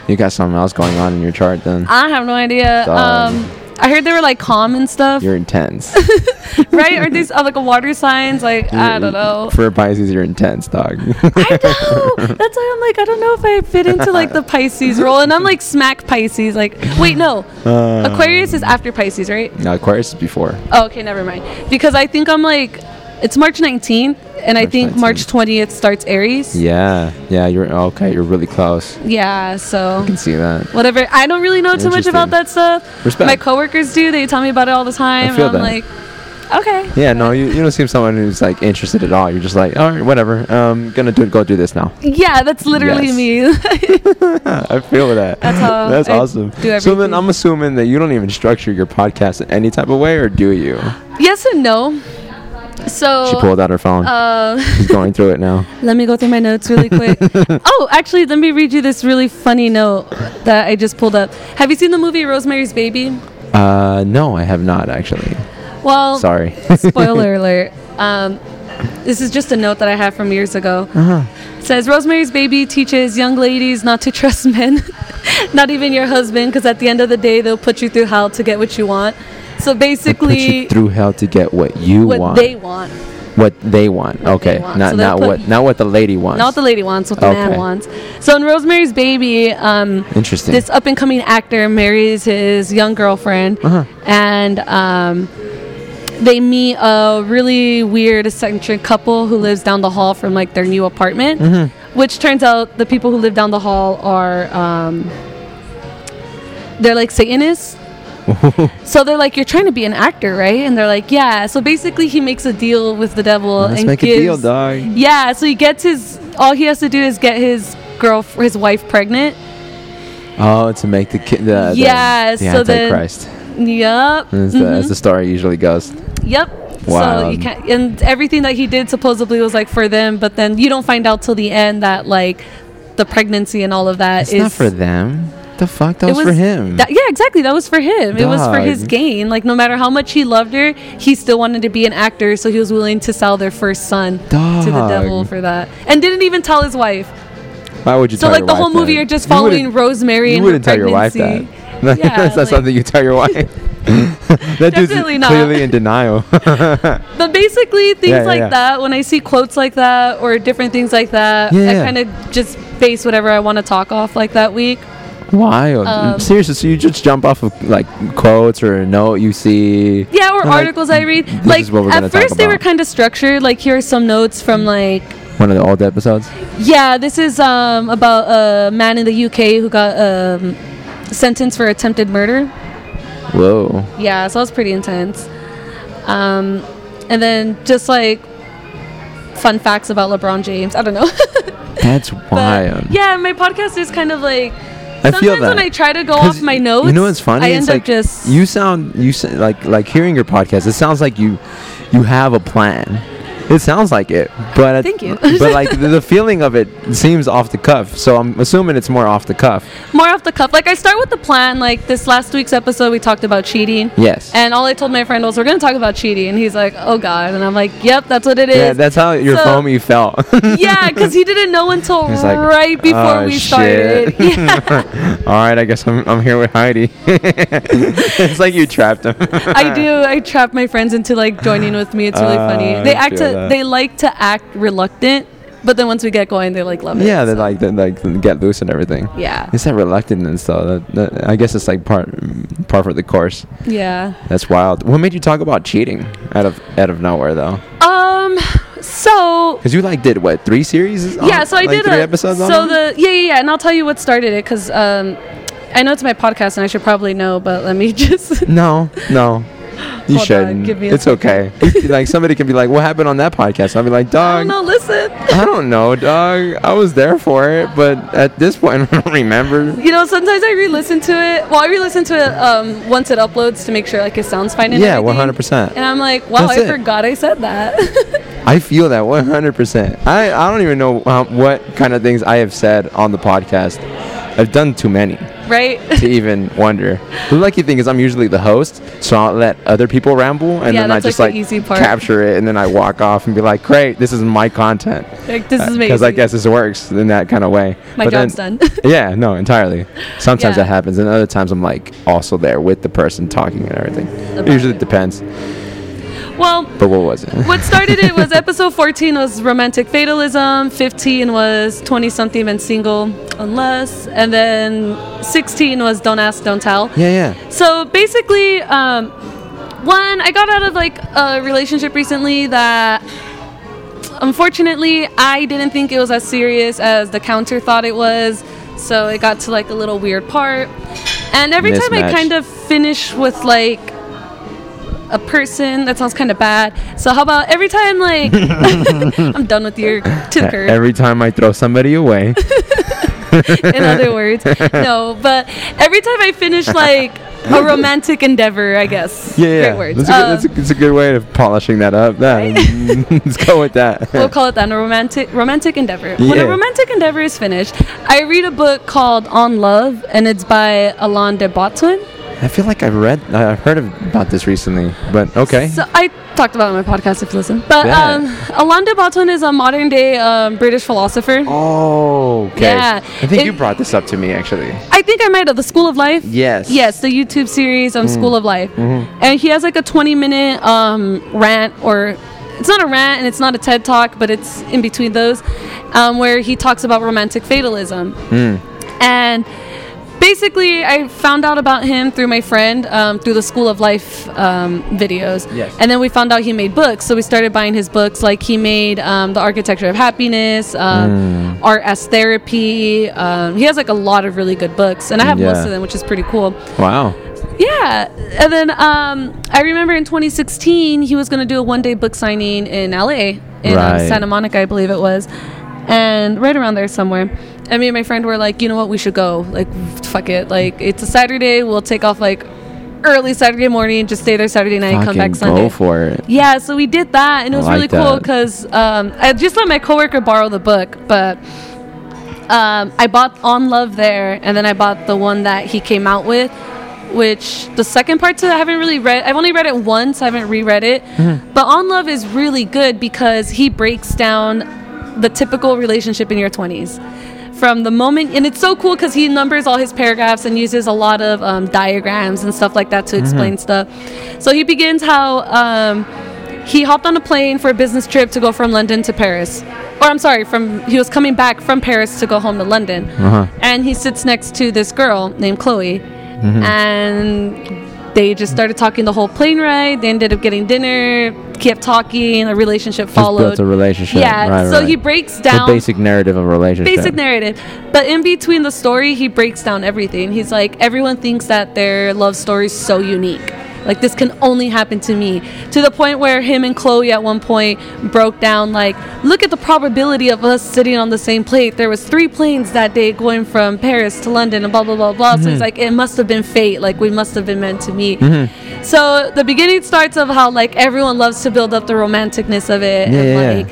You got something else going on in your chart then. I have no idea. Um, I heard they were like calm and stuff, You're intense. [LAUGHS] right? Are these uh, like a water signs? Like I don't know. For Pisces, you're intense, dog. I know. [LAUGHS] That's why I'm like I don't know if I fit into like the Pisces role, and I'm like smack Pisces. Like wait, no, Uh, Aquarius is after Pisces, right? No, Aquarius is before. Oh, okay, never mind. Because I think I'm like, it's March 19th, and I think 19th. March 20th starts Aries. Yeah, yeah. You're okay. You're really close. Yeah, so I can see that. whatever. I don't really know too much about that stuff. Respect. My coworkers do. They tell me about it all the time. feel and I'm that. like, okay. Yeah, no, you, you don't seem someone who's like interested at all. You're just like, all right, whatever. Um, gonna do go do this now. Yeah, that's literally Yes. me. [LAUGHS] [LAUGHS] I feel that. That's how [LAUGHS] That's I awesome. So then. I'm assuming that you don't even structure your podcast in any type of way, or do you? yes and no. So She pulled out her phone. uh, She's going through it now. [LAUGHS] let me go through my notes really quick. [LAUGHS] oh, actually, let me read you this really funny note that I just pulled up. Have you seen the movie Rosemary's Baby? Uh, no, I have not actually. Well, Sorry. [LAUGHS] spoiler alert. Um, this is just a note that I have from years ago. Uh-huh. It says Rosemary's Baby teaches young ladies not to trust men, not even your husband, because at the end of the day, they'll put you through hell to get what you want. So Put basically, you through hell to get what you what want. they want, what they want. What they okay, want. not So not what not what the lady wants. not what the lady wants, what the Okay. man wants. So in Rosemary's Baby, um, Interesting. this up and coming actor marries his young girlfriend, Uh-huh. and um, they meet a really weird eccentric couple who lives down the hall from like their new apartment. Mm-hmm. Which turns out the people who live down the hall are um, they're like Satanists. [LAUGHS] so they're like, you're trying to be an actor, right? And they're like, yeah. So basically, he makes a deal with the devil Let's and make gives, a deal, dog. yeah, so he gets his. All he has to do is get his girl, his wife, pregnant. Oh, to make the kid the, the- Yeah, the so then- Antichrist. Yep. as, the, mhm, the story usually goes. Yep. So you can't, and everything that he did supposedly was like for them, but then you don't find out till the end that like the pregnancy and all of that It's is not for them. The fuck? That it was, for him. that- yeah, exactly. That was for him. It was for his gain. Like no matter how much he loved her, he still wanted to be an actor, so he was willing to sell their first son to the devil for that, and didn't even tell his wife. Why would you? So like the whole movie, that? you're just You following Rosemary You and wouldn't tell your wife that. [LAUGHS] Yeah, That's not like- something you tell your wife. [LAUGHS] that dude's Definitely not. clearly in denial. [LAUGHS] But basically, things Yeah, yeah, like yeah. that, when I see quotes like that or different things like that, I kind of just base whatever I want to talk off like that week. Wild. Um, Seriously, so you just jump off of like quotes or a note you see. Yeah, or And, like, articles I read. this Like is what we're at first, they were kind of structured. Like here are some notes from like. One of the old episodes. Yeah, this is um, about a man in the UK who got um, sentenced for attempted murder. Whoa. Yeah, so that was pretty intense. Um, and then just like fun facts about LeBron James. I don't know. [LAUGHS] That's But, wild. yeah, my podcast is kind of like. I Sometimes feel that. when I try to go off my notes, You know what's funny? I it's end like up just you sound you s- like like hearing your podcast. It sounds like you you have a plan. It sounds like it, but Thank you. but like [LAUGHS] the, feeling of it seems off the cuff. So I'm assuming it's more off the cuff. more off the cuff. Like I start with the plan. Like this last week's episode, we talked about cheating. Yes. And all I told my friend was, "We're gonna talk about cheating," and he's like, "Oh God," and I'm like, "Yep, that's what it is." yeah, that's how your So- foamy felt. [LAUGHS] yeah, because he didn't know until like, right before "Oh, we shit." started. [LAUGHS] Yeah, All right, I guess I'm, I'm here with Heidi. it's like you trapped him. I do. I trap my friends into like joining with me. It's really Uh, funny. They act. To, that. they like to act reluctant, but then once we get going, they like love it. yeah, they so, like they like get loose and everything. Yeah. It's that reluctance though. That, that, I guess it's like part part of the course. Yeah. That's wild. What made you talk about cheating out of out of nowhere though? Um. So Because you like did what three series? on- yeah, so I like did three a, episodes. on So them? the yeah yeah yeah, and I'll tell you what started it because um, I know it's my podcast and I should probably know, but let me [LAUGHS] just no no. [LAUGHS] You Hold shouldn't. give me a it's okay. Like somebody can be like, "What happened on that podcast?" I'll be like, I "Dog, don't know. Listen, I don't know, dog. I was there for it, but at this point, [LAUGHS] I don't remember." you know sometimes I re-listen to it. Well, I re-listen to it um, once it uploads to make sure like it sounds fine. And Yeah, one hundred percent. And I'm like, wow, That's I it. forgot I said that. [LAUGHS] I feel that one hundred percent. I I don't even know how, what kind of things I have said on the podcast. I've done too many right? [LAUGHS] to even wonder. The lucky thing is I'm usually the host, so I'll let other people ramble, and Yeah, then I like, just like, part. capture it, and then I walk off and be like, "Great, this is my content." like this is uh, amazing. Because I guess this works in that kind of way. my But job's then- done. [LAUGHS] yeah, no, entirely. Sometimes Yeah. that happens, and other times I'm like also there with the person talking and everything. About Usually it. it depends. Well, But what was it? [LAUGHS] what started it was [LAUGHS] episode 14 was romantic fatalism 15 was 20 something and single unless and then 16 was don't ask don't tell Yeah, yeah. so basically um, one i got out of like a relationship recently that unfortunately, I didn't think it was as serious as the counter thought it was. So it got to like a little weird part. And every time I kind of finish with like a person, that sounds kind of bad. So how about every time like [LAUGHS] [LAUGHS] I'm done with your to the curb. Every time I throw somebody away, [LAUGHS] in other words. No, but every time I finish like a romantic endeavor, I guess. yeah, yeah, Great words. That's, a good, Uh, that's, a, that's a good way of polishing that up. Yeah, let's go with that. we'll call it that a romantic romantic endeavor. When a romantic endeavor is finished, I read a book called On Love, and it's by Alain de Botton. I feel like I've read, I've heard about this recently, but okay. So I talked about it on my podcast if you listen. But Yeah. um, Alain de Botton is a modern day um, British philosopher. oh, okay. Yeah. I think It- you brought this up to me actually. I think I might have the School of Life. Yes. Yes, the YouTube series on School of Life. mm-hmm. And he has like a 20 minute um, rant, or it's not a rant and it's not a TED talk, but it's in between those, um, where he talks about romantic fatalism. Mm. And basically, I found out about him through my friend um, through the School of Life um, videos. Yes. And then we found out he made books, so we started buying his books. Like he made um, The Architecture of Happiness, um, Art as Therapy. Um, he has like a lot of really good books, and I have most of them, which is pretty cool. Wow. Yeah, and then um, I remember in 2016 he was going to do a one-day book signing in LA, in Right. Santa Monica, I believe it was, and right around there somewhere. And me and my friend were like, you know what, we should go. Like, fuck it. Like, it's a Saturday. We'll take off like early Saturday morning, just stay there Saturday night, come back Sunday. go for it. Yeah, so we did that, and it was like really cool because um, I just let my coworker borrow the book, but um, I bought On Love there, and then I bought the one that he came out with, which the second part to it I haven't really read. I've only read it once. I haven't reread it, Mm-hmm. but On Love is really good because he breaks down the typical relationship in your twenties. From the moment, and it's so cool because he numbers all his paragraphs and uses a lot of um, diagrams and stuff like that to explain stuff. So he begins how um, he hopped on a plane for a business trip to go from London to Paris. Or I'm sorry, from he was coming back from Paris to go home to London. Uh-huh. And he sits next to this girl named Chloe. And they just started talking the whole plane ride. They ended up getting dinner, kept talking, a relationship Just followed. built a relationship. Yeah, Right, so right. he breaks down the basic narrative of a relationship. basic narrative. But in between the story, he breaks down everything. He's like, everyone thinks that their love story is so unique. Like this can only happen to me. To the point where him and Chloe at one point broke down like, look at the probability of us sitting on the same plate. There was three planes that day going from Paris to London and blah blah blah blah. Mm-hmm. So he's like, it must have been fate. Like we must have been meant to meet. So the beginning starts of how like everyone loves to build up the romanticness of it Yeah, and yeah, yeah. like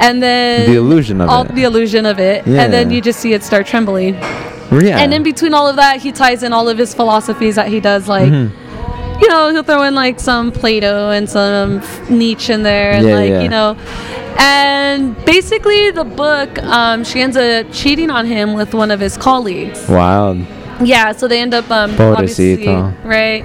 and then The illusion of all it. the illusion of it and then you just see it start trembling yeah. and in between all of that he ties in all of his philosophies that he does like Mm-hmm. You know he'll throw in like some plato and some nietzsche in there and Yeah, like yeah. you know and basically the book um, she ends up cheating on him with one of his colleagues Wild. yeah so they end up um, obviously, [LAUGHS] Pobrecito. right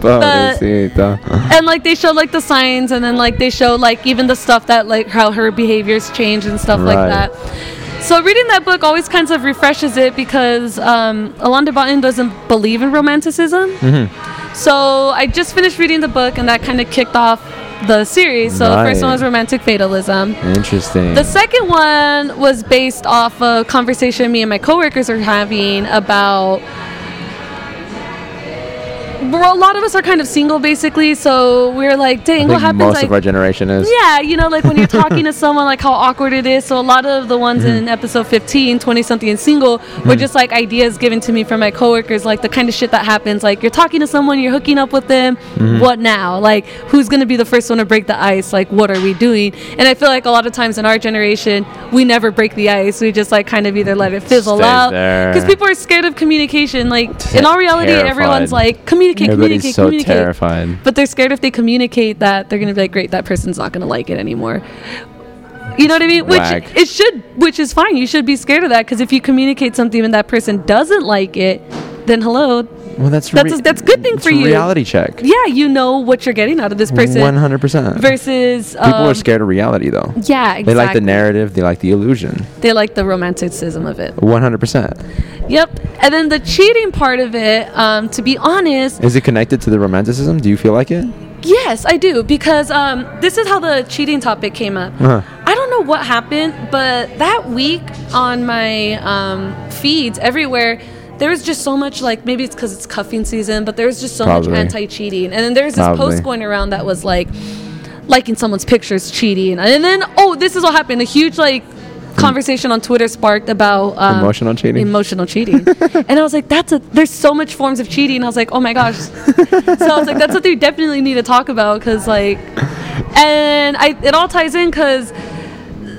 Pobrecito. and like they show like the signs and then like they show like even the stuff that like how her behaviors change and stuff like Right. that so reading that book always kind of refreshes it because um, Alain de Botton doesn't believe in romanticism Mm-hmm. So I just finished reading the book and that kind of kicked off the series so the first one was romantic fatalism Interesting. the second one was based off a conversation me and my coworkers are having about. Well, a lot of us are kind of single, basically. So we're like, dang, what happens? most like, of our generation is. yeah, you know, like when you're [LAUGHS] talking to someone, like how awkward it is. So a lot of the ones Mm-hmm. in episode 15, 20 something and single, were just like ideas given to me from my coworkers, like the kind of shit that happens. Like you're talking to someone, you're hooking up with them. Mm-hmm. What now? Like who's gonna be the first one to break the ice? Like what are we doing? And I feel like a lot of times in our generation, we never break the ice. We just like kind of either let it fizzle Stays out because people are scared of communication. Like in all reality, everyone's Terrified. like communicate, Everybody's communicate, so communicate. terrified. But they're scared if they communicate that they're gonna be like, great, that person's not gonna like it anymore. You know what I mean? Which Whack. it should, which is fine. You should be scared of that because if you communicate something and that person doesn't like it, then hello, Well, that's That's a- that's good thing for a you. Reality check. yeah, you know what you're getting out of this person. One hundred percent. Versus People um, are scared of reality, though. Yeah, exactly. They like the narrative. They like the illusion. They like the romanticism of it. One hundred percent. Yep. And then the cheating part of it, um, to be honest, Is it connected to the romanticism? Do you feel like it? Yes, I do because um, this is how the cheating topic came up. Uh-huh. I don't know what happened, but that week on my um, feeds everywhere, there was just so much like maybe it's because it's cuffing season, but there was just so Probably. much anti-cheating, and then there's this Probably. post going around that was like liking someone's pictures cheating, and then oh, this is what happened. A huge like conversation on Twitter sparked about um, Emotional cheating? Emotional cheating, [LAUGHS] and I was like, that's a there's so much forms of cheating. I was like, oh my gosh. so I was like, that's something we definitely need to talk about because like, and I it all ties in because.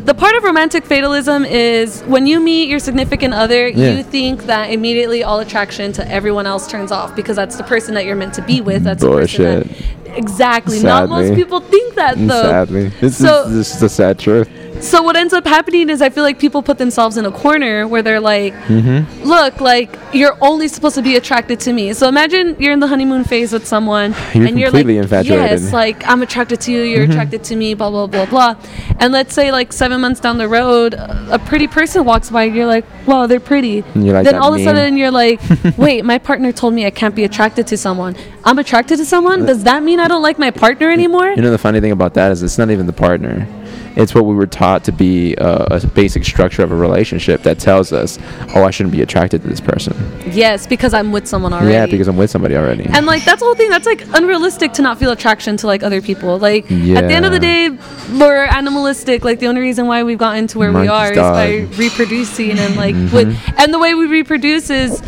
The part of romantic fatalism is when you meet your significant other, Yeah. you think that immediately all attraction to everyone else turns off because that's the person that you're meant to be with. That's the person Bullshit. that, exactly. Not most people think that though. Sadly, this So- is this is the sad truth. So what ends up happening is I feel like people put themselves in a corner where they're like, Mm-hmm. look, like you're only supposed to be attracted to me. So imagine you're in the honeymoon phase with someone [SIGHS] You're and you're like, infatuated. Mm-hmm. yes, like I'm attracted to you, you're attracted to me, blah blah blah blah. And let's say like seven months down the road, a pretty person walks by and you're like, wow, they're pretty. Like, then "That all of a sudden you're like, [LAUGHS] wait, my partner told me I can't be attracted to someone. I'm attracted to someone. Does that mean I don't like my partner anymore? You know the funny thing about that is it's not even the partner. It's what we were taught to be uh, a basic structure of a relationship that tells us, oh, I shouldn't be attracted to this person. Yes, because I'm with someone already. Yeah, because I'm with somebody already. And like that's the whole thing. That's like unrealistic to not feel attraction to like other people. Like at the end of the day, we're animalistic. Like the only reason why we've gotten to where we Monkey's are is by reproducing and like Mm-hmm. with and the way we reproduce is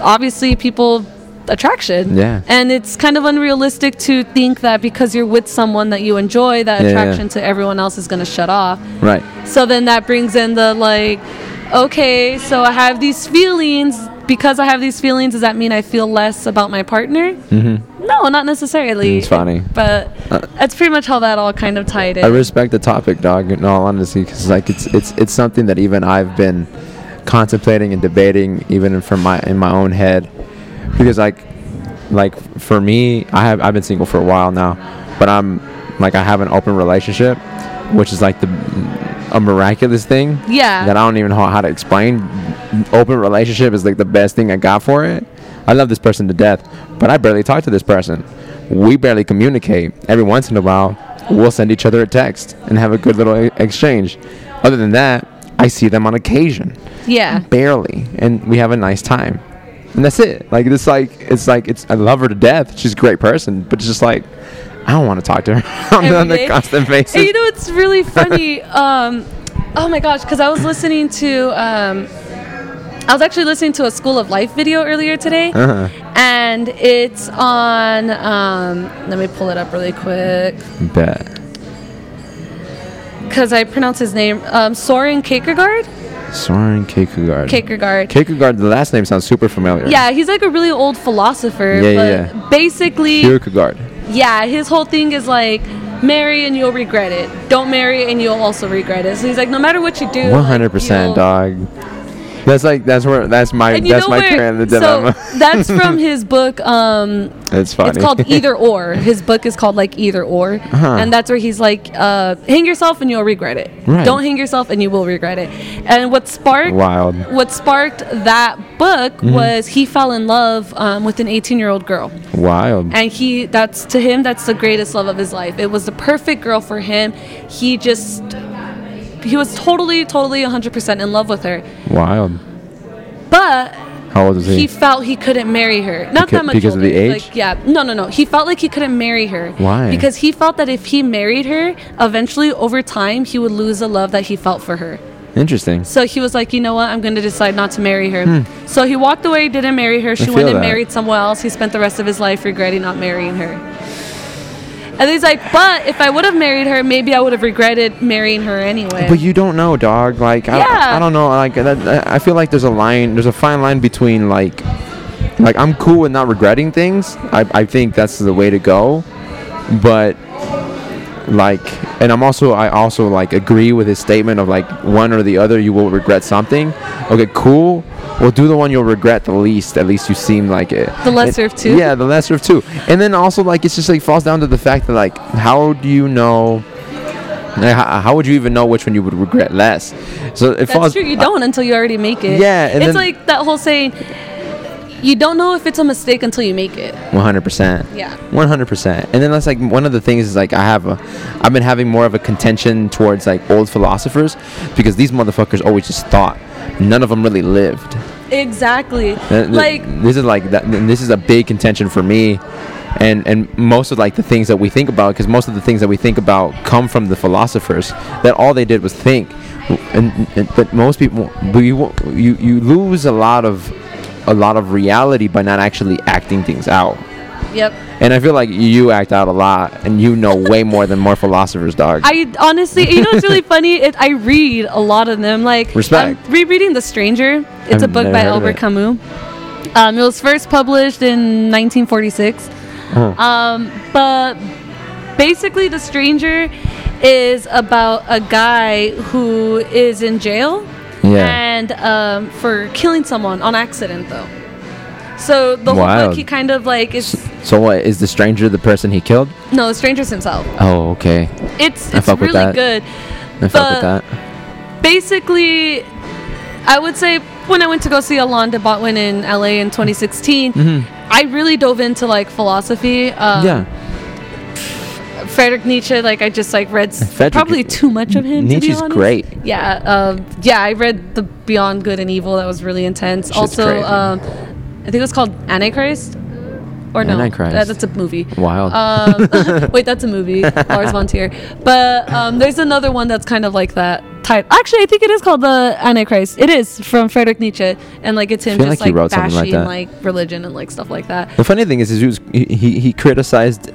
obviously people attraction. Yeah. And it's kind of unrealistic to think that because you're with someone that you enjoy, that Yeah, yeah. attraction to everyone else is gonna shut off. right. So then that brings in the like, okay, so I have these feelings. Because I have these feelings, does that mean I feel less about my partner? Mm-hmm. No, not necessarily. It's funny. But that's pretty much how that all kind of tied in. I respect the topic, dog. In all honesty, because like it's it's it's something that even I've been contemplating and debating, even from my in my own head, because like like for me, I have I've been single for a while now, but I'm like I have an open relationship, which is like the a miraculous thing. Yeah. That I don't even know how to explain. Open relationship is like the best thing I got for it. I love this person to death, but I barely talk to this person. We barely communicate. Every once in a while, we'll send each other a text and have a good little exchange. Other than that, I see them on occasion, yeah. barely, and we have a nice time. And that's it. Like it's like it's like it's I love her to death. She's a great person, but it's just like I don't want to talk to her [LAUGHS] on, Every on a day. constant basis. And you know it's really [LAUGHS] funny. um, oh my gosh, because I was listening to, um, I was actually listening to a School of Life video earlier today, Uh-huh. and it's on. Um, let me pull it up really quick Bet. because I pronounce his name. Um, Soren Kierkegaard. Soren Kierkegaard. Kierkegaard. Kierkegaard. The last name sounds super familiar. Yeah, he's like a really old philosopher. Yeah, but yeah, Basically, Kierkegaard. yeah, his whole thing is like marry and you'll regret it. Don't marry and you'll also regret it. So he's like, no matter what you do, hundred percent, you'll- dog. That's like that's where that's my that's my where? the so dilemma. that's [LAUGHS] from his book. Um, it's funny. it's called Either [LAUGHS] Or. His book is called like Either Or, Uh-huh. and that's where he's like, uh, hang yourself and you'll regret it. Right. Don't hang yourself and you will regret it. And what sparked Wild. what sparked that book Mm-hmm. was he fell in love um, with an 18 year old girl. Wild. and he that's to him that's the greatest love of his life it was the perfect girl for him he just he was totally totally 100% in love with her Wild. but How old is he? he felt he couldn't marry her not Beca- that much because of the age? like, yeah no no no he felt like he couldn't marry her Why? because he felt that if he married her eventually over time he would lose the love that he felt for her Interesting. so he was like, you know what? I'm going to decide not to marry her. So he walked away, didn't marry her. She Hmm. went and that. married someone else. He spent the rest of his life regretting not marrying her. And he's like, but if I would have married her, maybe I would have regretted marrying her anyway. But you don't know, dog. Like I, I don't know. Like that, I feel like there's a line. There's a fine line between like, like I'm cool with not regretting things. I I think that's the way to go. But like, and I'm also I also like agree with his statement of like one or the other. You will regret something. Okay, cool. Well, do the one you'll regret the least. At least you seem like it. The lesser And- of two? Yeah, the lesser of two. And then also like it's just like falls down to the fact that like how do you know? How, would you even know which one you would regret less? So it That's falls. true. You don't until you already make it. Yeah, it's then- like that whole saying. You don't know if it's a mistake until you make it. 100%. Yeah. 100%. And then that's like one of the things is like I have a I've been having more of a contention towards like old philosophers because these motherfuckers always just thought. None of them really lived. Exactly. Th- Like this is like that this is a big contention for me and and most of like the things that we think about because most of the things that we think about come from the philosophers that all they did was think and, and but most people you you lose a lot of a lot of reality by not actually acting things out yep. and i feel like you act out a lot and you know way more than more philosophers dog I honestly, you know, it's really funny. [LAUGHS] It, I read a lot of them. Like Respect. I'm rereading The Stranger. It's a I've book by Albert. Camus. Um, it was first published in 1946. Uh-huh. Um, but basically, The Stranger is about a guy who is in jail yeah and um, for killing someone on accident, though. So the whole book, he kind of like is so what is the stranger the person he killed no, the stranger's himself. oh okay It's I it's really good. i fuck with that basically, I would say when I went to go see Alain de Botton in LA in 2016, I really dove into like philosophy. Um, yeah Friedrich Nietzsche, like I just like read Friedrich- probably too much of him. to be Nietzsche's great. Yeah, um, yeah. I read the Beyond Good and Evil. That was really intense. Shit's also, um, I think it was called Antichrist. Or no, Antichrist. that- that's a movie. Wild. Um, [LAUGHS] [LAUGHS] wait, that's a movie. Lars von Trier. But um, there's another one that's kind of like that type. Actually, I think it is called the Antichrist. It is from Friedrich Nietzsche, and like it's him just like like, something like like religion and like stuff like that. The funny thing is, is he, was, he he he criticized.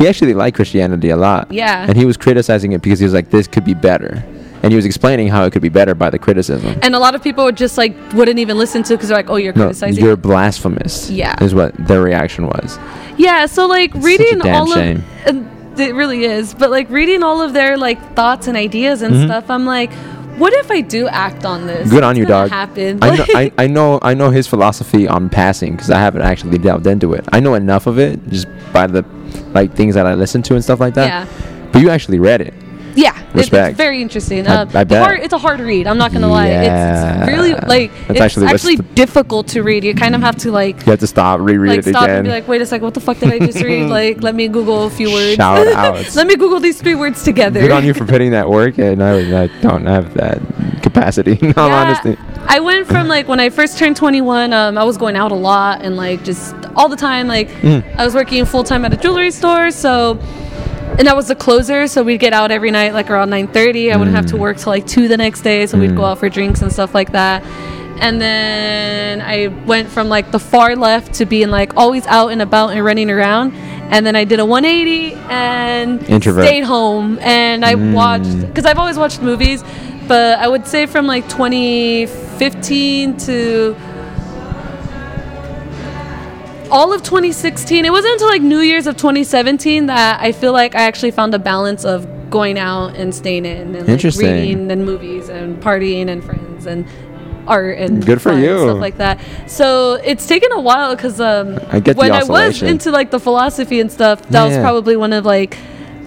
He actually liked Christianity a lot. Yeah. And he was criticizing it because he was like, "This could be better," and he was explaining how it could be better by the criticism. And a lot of people would just like wouldn't even listen to because they're like, "Oh, you're No, criticizing." you're blasphemous. Yeah. is what their reaction was. Yeah, so like reading damn all shame. of it really is, but like reading all of their like thoughts and ideas and mm-hmm. stuff, I'm like, what if I do act on this? Good on What's you, dog. Happen. I know, [LAUGHS] I, I know, I know his philosophy on passing because I haven't actually delved into it. I know enough of it just by the like things that I listen to and stuff like that. Yeah. But you actually read it. Yeah, Respect. it's very interesting. I- Uh, I bet. hard- it's a hard read. I'm not gonna lie. It's, it's really like That's it's actually actually, difficult to read. You kind of have to like You have to stop, reread like it stop again. and be like, wait a second, what the fuck did I just read? [LAUGHS] like, let me Google a few words. Shout outs. [LAUGHS] let me Google these three words together. Good on you for putting that work, and I, I don't have that capacity. [LAUGHS] In all Yeah, honesty. I went from like when I first turned 21, um, I was going out a lot and like just all the time. Like Mm. I was working full time at a jewelry store, so and I was the closer, so we'd get out every night like around 9:30. I wouldn't have to Mm. work till like two the next day, so we'd go out for drinks and stuff like that. And then I went from like the far left to being like always out and about and running around. And then I did a 180 and Introvert. stayed home and I Mm. watched because I've always watched movies, but I would say from like 2015 to all of 2016. It wasn't until like New Year's of 2017 that I feel like I actually found a balance of going out and staying in and like reading and movies and partying and friends and art and Good for you. stuff like that. So it's taken a while because um, I get when I was into like the philosophy and stuff, that was probably one of like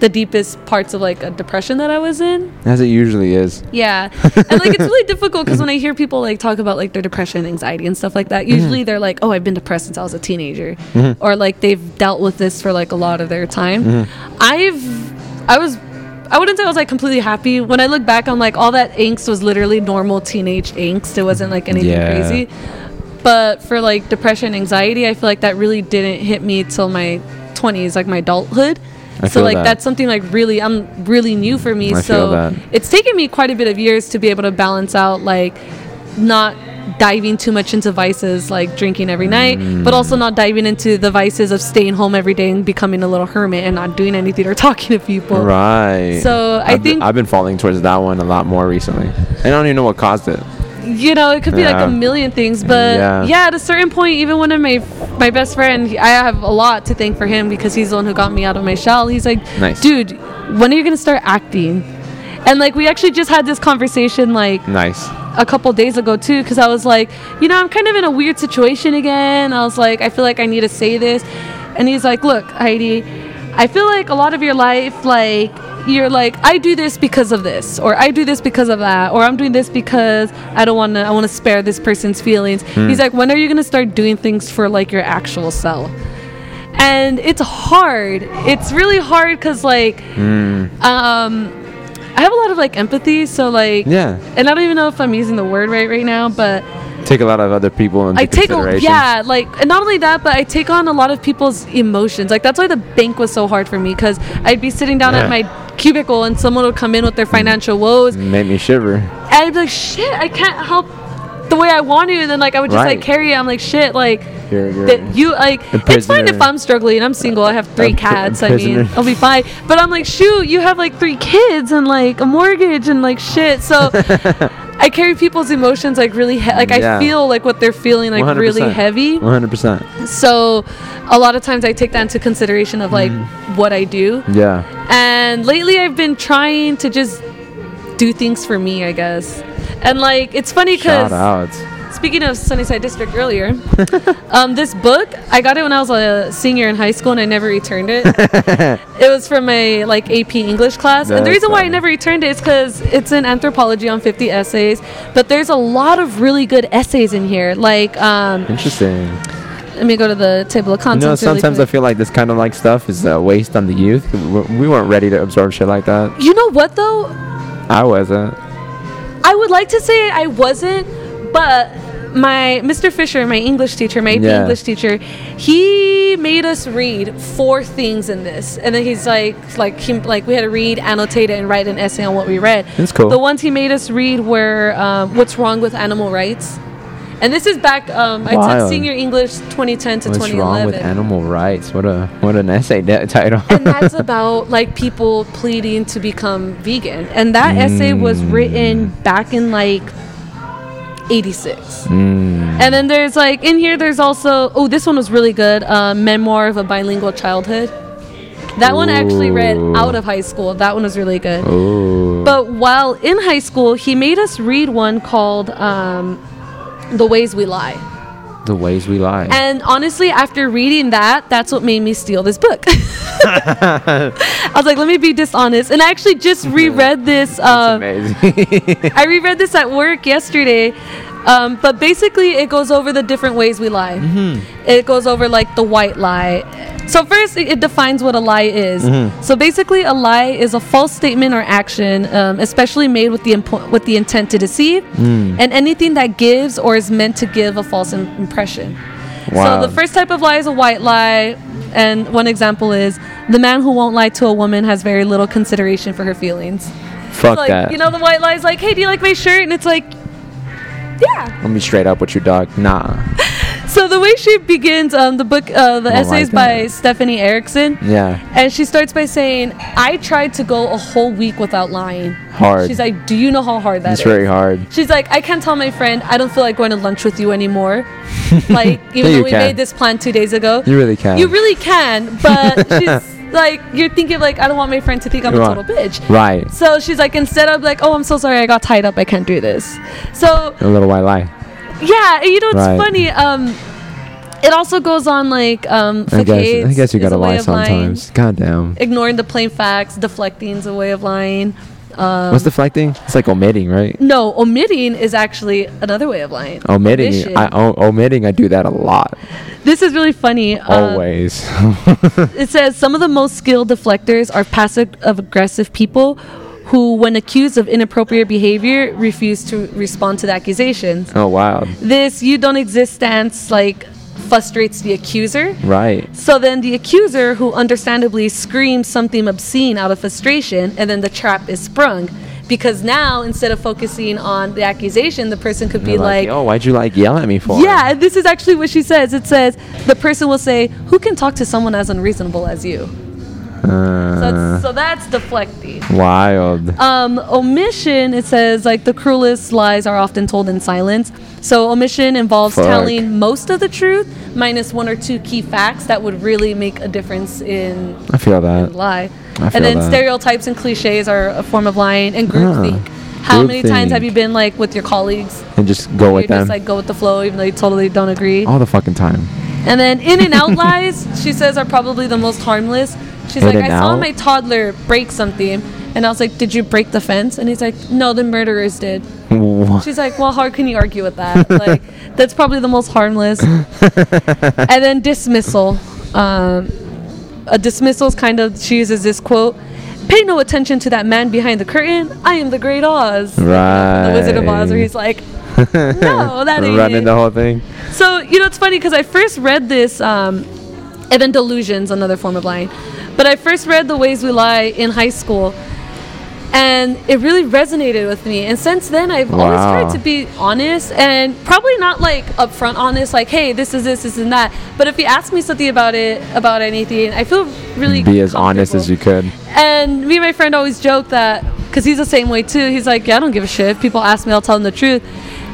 the deepest parts of like a depression that I was in. As it usually is. Yeah. [LAUGHS] and like it's really difficult because when I hear people like talk about like their depression, and anxiety, and stuff like that, usually Mm-hmm. they're like, oh, I've been depressed since I was a teenager. Or like they've dealt with this for like a lot of their time. Mm-hmm. I've, I was. I wouldn't say I was like completely happy. When I look back, I'm like, all that angst was literally normal teenage angst. It wasn't like anything Yeah. crazy. But for like depression, anxiety, I feel like that really didn't hit me till my 20s, like my adulthood. I so like that. that's something like really I'm really new for me. I so it's taken me quite a bit of years to be able to balance out like not diving too much into vices like drinking every night, but mm. also not diving into the vices of staying home every day and becoming a little hermit and not doing anything or [LAUGHS] talking to people. Right. So, I I've think- I've been falling towards that one a lot more recently. I don't even know what caused it. You know it could be Yeah. like a million things but Yeah. yeah. at a certain point even one of my my best friend i have a lot to thank for him because he's the one who got me out of my shell he's like Nice. dude when are you gonna start acting and like we actually just had this conversation like Nice. a couple days ago too because i was like you know i'm kind of in a weird situation again i was like i feel like i need to say this and he's like look heidi i feel like a lot of your life like you're like, I do this because of this, or I do this because of that, or I'm doing this because I don't want to. I want to spare this person's feelings. Hmm. He's like, when are you gonna start doing things for like your actual self? And it's hard. It's really hard because like, um, I have a lot of like empathy. So like, Yeah. and I don't even know if I'm using the word right right now, but Take a lot of other people into I take a, yeah, like and not only that, but I take on a lot of people's emotions. Like that's why the bank was so hard for me because I'd be sitting down Yeah. at my cubicle and someone would come in with their financial woes, and Made me shiver. I'd be like, shit, I can't help the way I want to, and then like I would just Right. like carry it. I'm like, shit, like You're, you're, that you like. It's fine if. I'm struggling. I'm single. I have three cats. I mean. I'll be fine. But I'm like, shoot, you have like three kids and like a mortgage and like shit. So. [LAUGHS] I carry people's emotions like really he- like Yeah. I feel like what they're feeling like really 100%. heavy. 100%. So a lot of times I take that into consideration of like Mm. what I do. Yeah. And lately I've been trying to just do things for me, I guess. And like it's funny Shout because out. Speaking of Sunnyside District earlier, [LAUGHS] um, this book I got it when I was a senior in high school and I never returned it. [LAUGHS] it was from a like AP English class, and the That's reason why I never returned it is because it's an anthropology on 50 essays. But there's a lot of really good essays in here. Like, um, Interesting. let me go to the table of You know, contents. really sometimes I feel like this kind of like stuff is a waste on the youth. We we weren't ready to absorb shit like that. You know what though? I wasn't. I would like to say I wasn't, but my Mr. Fisher, my English teacher, my AP Yeah. English teacher, he made us read four things in this, and then he's like, like he, like we had to read, annotate it, and write an essay on what we read. That's cool. The ones he made us read were um, "What's Wrong with Animal Rights," and this is back. Um, I took senior English 2010 to What's 2011. wrong with animal rights? What a what an essay de- title. and that's [LAUGHS] about like people pleading to become vegan and that essay was written back in like 86 Mm. and then there's like in here there's also oh this one was really good uh, memoir of a bilingual childhood. That one I actually read out of high school. That one was really good. Ooh. but while in high school he made us read one called um, the ways we lie the ways we lie. and honestly, after reading that, that's what made me steal this book. [LAUGHS] I was like, let me be dishonest. And I actually just [LAUGHS] reread this. Uh, Amazing. [LAUGHS] I reread this at work yesterday. Um, but basically, it goes over the different ways we lie. It goes over like the white lie. So first, it, defines what a lie is. So basically, a lie is a false statement or action, um, especially made with the impo- with the intent to deceive, and anything that gives or is meant to give a false im- impression. Wow. So the first type of lie is a white lie, and one example is the man who won't lie to a woman has very little consideration for her feelings. Fuck like that. you know, the white lie is like, "Hey, do you like my shirt?" And it's like, "Yeah." Let me straight up with your dog. Nah. [LAUGHS] So the way she begins, um, the book, uh, the Don't like by. Stephanie Ericsson, Yeah. and she starts by saying, "I tried to go a whole week without lying." Hard. She's like, "Do you know how hard that is?" it's very hard. She's like, I can't tell my friend I don't feel like going to lunch with you anymore. [LAUGHS] like, even Yeah, though we can. made this plan two days ago. You really can. You really can, but [LAUGHS] she's like, you're thinking like, I don't want my friend to think I'm a total bitch. Right. So she's like, instead of like, oh, I'm so sorry, I got tied up, I can't do this. So A little white lie. yeah, you know, it's Right. funny. Um, it also goes on like, um, I guess. I guess you gotta lie lying. sometimes. God damn. Ignoring the plain facts, deflecting is a way of lying. Um, What's deflecting? It's like omitting, right? no, omitting is actually another way of lying. Omitting. Omission. I o- omitting. I do that a lot. This is really funny. Uh, Always. [LAUGHS] It says some of the most skilled deflectors are passive aggressive people who, when accused of inappropriate behavior, refuse to respond to the accusations. oh wow. This you don't exist stance like frustrates the accuser. Right. So then the accuser, who understandably screams something obscene out of frustration, and then the trap is sprung. Because now, instead of focusing on the accusation, the person could be You're like, oh, why'd you like yell at me for? yeah, and this is actually what she says. It says the person will say, "Who can talk to someone as unreasonable as you?" So Uh, that's, so that's deflecting. wild. Um, omission. It says like the cruelest lies are often told in silence. So omission involves Fuck. telling most of the truth minus one or two key facts that would really make a difference in I feel that. lie. I feel and then that. stereotypes and cliches are a form of lying and groupthink. Ah, How many times have you been like with your colleagues? And just go with just them like go with the flow even though you totally don't agree. all the fucking time. And then in and out [LAUGHS] lies, she says, are probably the most harmless. She's In like, I saw out? my toddler break something. And I was like, Did you break the fence? And he's like, No, the murderers did. Wha- She's like, Well, how can you argue with that? like, [LAUGHS] that's probably the most harmless. and then dismissal. Um, a dismissal is kind of, she uses this quote Pay no attention to that man behind the curtain. I am the great Oz. Right. The Wizard of Oz, where he's like, No, that ain't Running it. the whole thing. So you know, it's funny because I first read this, um, and then delusions, another form of lying. But I first read The Ways We Lie in high school, and it really resonated with me. And since then, I've always tried to be honest, and probably not like upfront honest, like, "Hey, this is this, this and that." But if you ask me something about it, about anything, I feel really Be as honest as you could. And me and my friend always joke that because he's the same way too. He's like, yeah, I don't give a shit. If people ask me, I'll tell them the truth.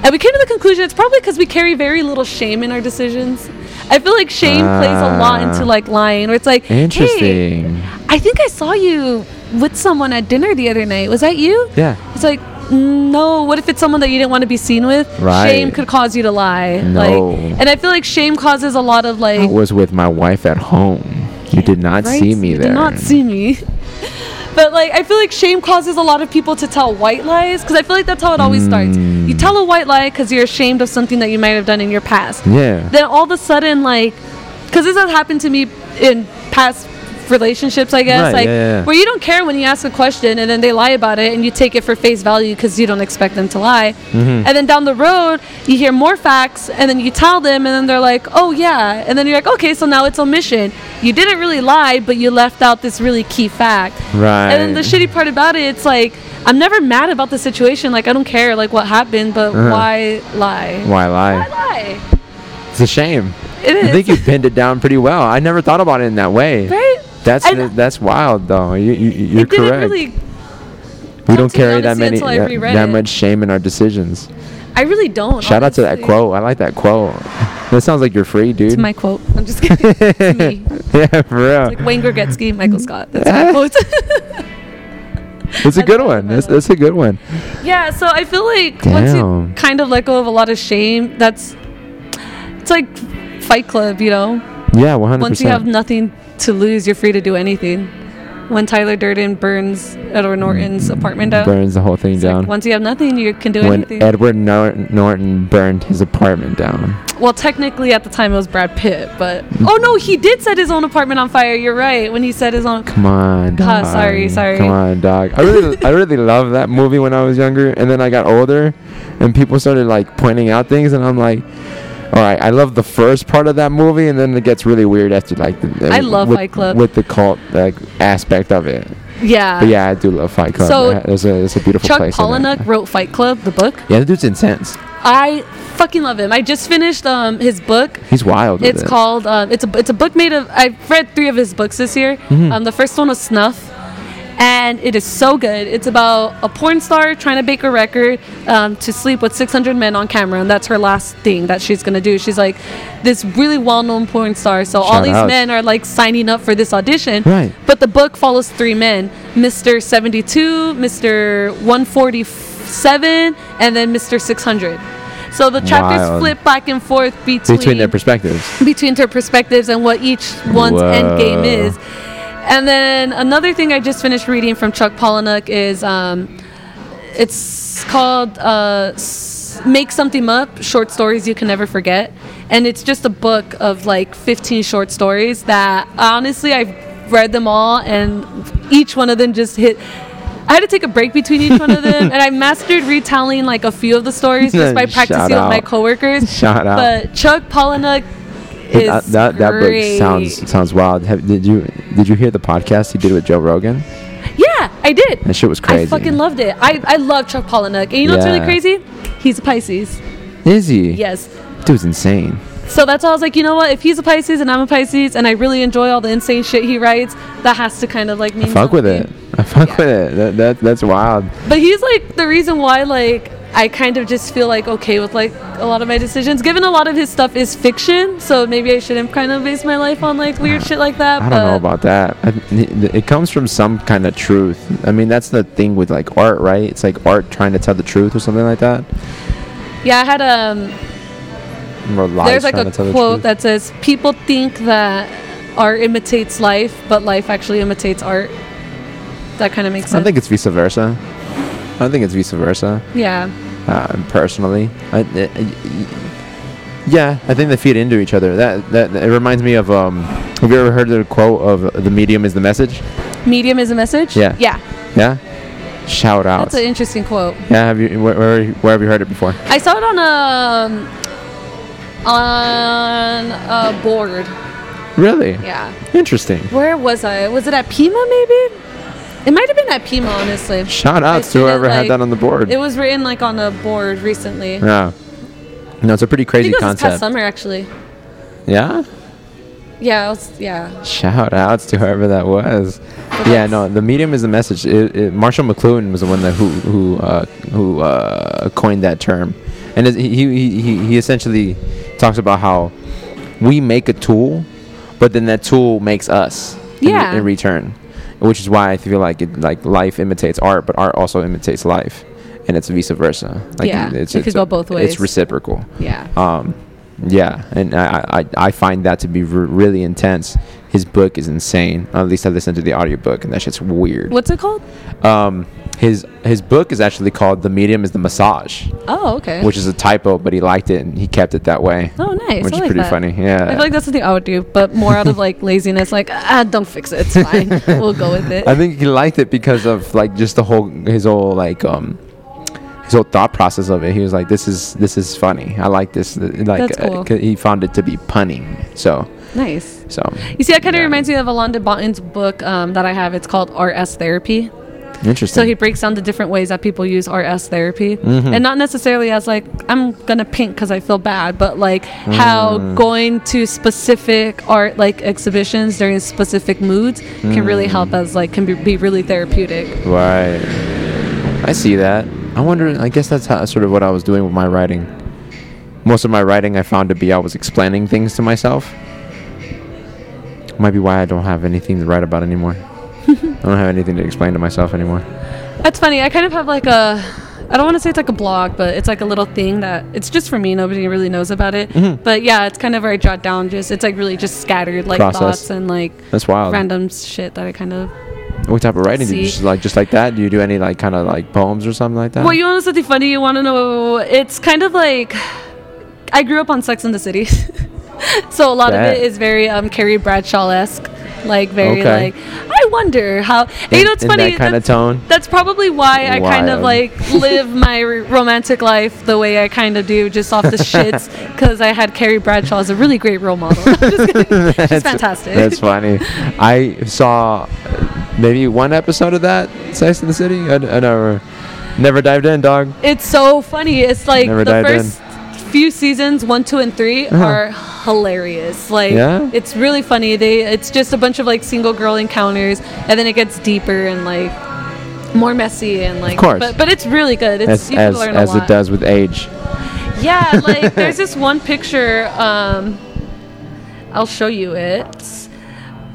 And we came to the conclusion it's probably because we carry very little shame in our decisions. I feel like shame plays a lot Ah. into like lying, where it's like, hey, I think I saw you with someone at dinner the other night. Was that you? Yeah. It's like, "Mm, no. What if it's someone that you didn't want to be seen with? Right. Shame could cause you to lie. No. Like, and I feel like shame causes a lot of I like. was with my wife at home. You did not Right? see me there. you there. Did not see me. But like, I feel like shame causes a lot of people to tell white lies because I feel like that's how it always starts. Mm. You tell a white lie because you're ashamed of something that you might have done in your past. Yeah. Then all of a sudden, like, because this has happened to me in past relationships, I guess, Right, like yeah, yeah, where you don't care when you ask a question and then they lie about it and you take it for face value because you don't expect them to lie. Mm-hmm. And then down the road, you hear more facts and then you tell them and then they're like, oh yeah. And then you're like, okay, so now it's omission. You didn't really lie, but you left out this really key fact. Right. And then the shitty part about it, it's like, I'm never mad about the situation. Like, I don't care, like, what happened, but Uh-huh. why lie? Why lie? Why lie? It's a shame. It is. I think you pinned it down pretty well. I never thought about it in that way. right? That's I- that's wild though. You, you you're it didn't correct. really. we don't carry that many that, that much shame in our decisions. I really don't. Shout out to that quote. I like that quote. [LAUGHS] That sounds like you're free, dude. It's my quote. I'm just kidding. it's me. [LAUGHS] yeah, for real. Like Wayne Gretzky, Michael Scott. That's my [LAUGHS] quote. It's a I good one. That's, that's a good one. yeah, so I feel like once you kind of let go of a lot of shame, that's it's like Fight Club, you know. Yeah, 100%. Once you have nothing to lose, you're free to do anything. When Tyler Durden burns Edward mm. Norton's apartment down, burns the whole thing it's like, down. once you have nothing, you can do when anything. Edward Nor- Norton burned his apartment down. well, technically at the time it was Brad Pitt, but oh no, he did set his own apartment on fire. You're right. When he set his own, Come on, dog. Sorry, sorry. Come on, dog. I really, I really loved that movie when I was younger, and then I got older, and people started like pointing out things, and I'm like, all right, I love the first part of that movie, and then it gets really weird after like. The, I love with, Fight Club. with the cult like aspect of it. yeah. But yeah, I do love Fight Club. So, it's a, it's a beautiful Chuck place. it. Palahniuk wrote Fight Club, the book. Yeah, the dude's intense. I fucking love him. I just finished um, his book. He's wild. with It's it. called. Um, it's a. It's a book made of. I've read three of his books this year. Mm-hmm. Um, the first one was Snuff, and it is so good. It's about a porn star trying to break a record um, to sleep with 600 men on camera, and that's her last thing that she's gonna do. She's like this really well-known porn star, so all these out. men are like signing up for this audition. Right. But the book follows three men: Mr. 72, Mr. 147, and then Mr. 600. So the chapters Wild. flip back and forth between between their perspectives. between their perspectives and what each one's end game is. And then another thing I just finished reading from Chuck Palahniuk is um, it's called uh, "Make Something Up: Short Stories You Can Never Forget," and it's just a book of like 15 short stories that honestly I've read them all, and each one of them just hit. I had to take a break between each one of them, [LAUGHS] and I mastered retelling like a few of the stories just by practicing with my coworkers. Shout out. But Chuck Palahniuk that that, that book sounds sounds wild. Have, did you did you hear the podcast he did with Joe Rogan? Yeah, I did. That shit was crazy. I fucking loved it. I, I love Chuck Palahniuk. And you know what's really crazy? He's a Pisces. Is he? Yes. Dude's insane. So that's why I was like, you know what? If he's a Pisces and I'm a Pisces and I really enjoy all the insane shit he writes, that has to kind of like mean I fuck with it. I fuck Yeah. with it. That, that that's wild. But he's like the reason why like I kind of just feel like okay with like a lot of my decisions. Given a lot of his stuff is fiction, so maybe I shouldn't kind of base my life on like weird shit like that. I don't know about that. I, it comes from some kind of truth. I mean, that's the thing with like art, right? It's like art trying to tell the truth or something like that. Yeah, I had um there's like a the quote truth. that says people think that art imitates life, but life actually imitates art. That kind of makes sense. I think it's vice versa. I think it's vice versa. yeah. Uh, personally, I, uh, yeah, I think they feed into each other. That that it reminds me of. Um, have you ever heard the quote of "the medium is the message"? Medium is a message. Yeah. Yeah. Yeah. Shout out. That's an interesting quote. yeah. Have you where, where where have you heard it before? I saw it on a on a board. Really? Yeah. Interesting. Where was I? Was it at Pima maybe? It might have been at Pima, honestly. Shout I out to seen it, whoever had that on the board. It was written like on a board recently. yeah. No, it's a pretty I crazy think it was this past concept. summer actually. Yeah. Yeah, was, yeah. Shout outs to whoever that was. But Yeah, no, the medium is the message. It, it, Marshall McLuhan was the one that who who uh, who uh, coined that term, and he, he he he essentially talks about how we make a tool, but then that tool makes us in, Yeah. in return, which is why I feel like it like life imitates art, but art also imitates life, and it's vice versa. Like Yeah, it's, it could go both ways. It's reciprocal. Yeah. Um, yeah, and I, I, I find that to be r- really intense. His book is insane. At least I listened to the audiobook, and that shit's weird. What's it called? Um, his his book is actually called "The Medium is the Massage," Oh, okay. which is a typo, but he liked it and he kept it that way, oh, nice. which I is like pretty that. funny. Yeah, I feel like that's something I would do, but more out of like [LAUGHS] laziness. Like, ah, don't fix it. It's fine. [LAUGHS] we'll go with it. I think he liked it because of like just the whole his whole like um his whole thought process of it. He was like, "This is this is funny. I like this." uh, Like That's uh, he found it to be punning. So nice. so You see, that kind of Yeah. reminds me of Alain de Botton's book um, that I have. It's called Art as Therapy. Interesting. So he breaks down the different ways that people use art as therapy, Mhm. and not necessarily as like I'm gonna paint because I feel bad, but like how Mm. going to specific art like exhibitions during specific moods can really Mm. help as like can be, be really therapeutic. Right. I see that. I wonder. I guess that's how, sort of what I was doing with my writing. Most of my writing, I found to be I was explaining things to myself. Might be why I don't have anything to write about anymore. I don't have anything to explain to myself anymore. That's funny. I kind of have like a. I don't want to say it's like a blog, but it's like a little thing that it's just for me. Nobody really knows about it. Mhm. But yeah, it's kind of where I jot down just it's like really just scattered like Process. thoughts and like That's wild. random shit that I kind of. What type of writing do you just like? Just like that? Do you do any like kind of like poems or something like that? Well, you want to know something funny? You want to know? It's kind of like I grew up on Sex in the City, [LAUGHS] [LAUGHS] so a lot Bet. of it is very um, Carrie Bradshaw esque, like very Okay. like I wonder how. and you know, it's in funny. that kind of that's, tone. that's probably why I kind of like live my r- romantic life the way I kind of do, just off the [LAUGHS] shits, because I had Carrie Bradshaw as a really great role model. [LAUGHS] She's That's- fantastic. That's funny. I saw maybe one episode of that Sex in the City. I, I never, never dived in, dog. It's so funny. It's like Never the dived in. Few seasons, one, two, and 3 Uh-huh. are hilarious. Like, Yeah? it's really funny. They, it's just a bunch of like single girl encounters, and then it gets deeper and like more messy and like. Of course. But but it's really good. It's As you as, learn as a lot. it does with age. Yeah, like [LAUGHS] there's this one picture. Um, I'll show you it.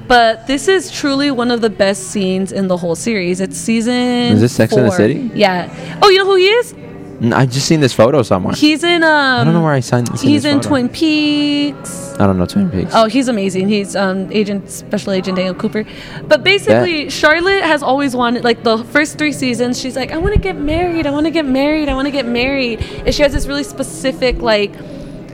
But this is truly one of the best scenes in the whole series. It's season. Is this Sex and the. City? Yeah. Oh, you know who he is? N- I just seen this photo somewhere. He's in. Um, I don't know where I signed. seen He's this in photo. Twin Peaks. I don't know Twin Peaks. Oh, he's amazing. He's um, Agent Special Agent Daniel Cooper. But basically, Charlotte has always wanted like the first three seasons. She's like, I want to get married. I want to get married. I want to get married. And she has this really specific like.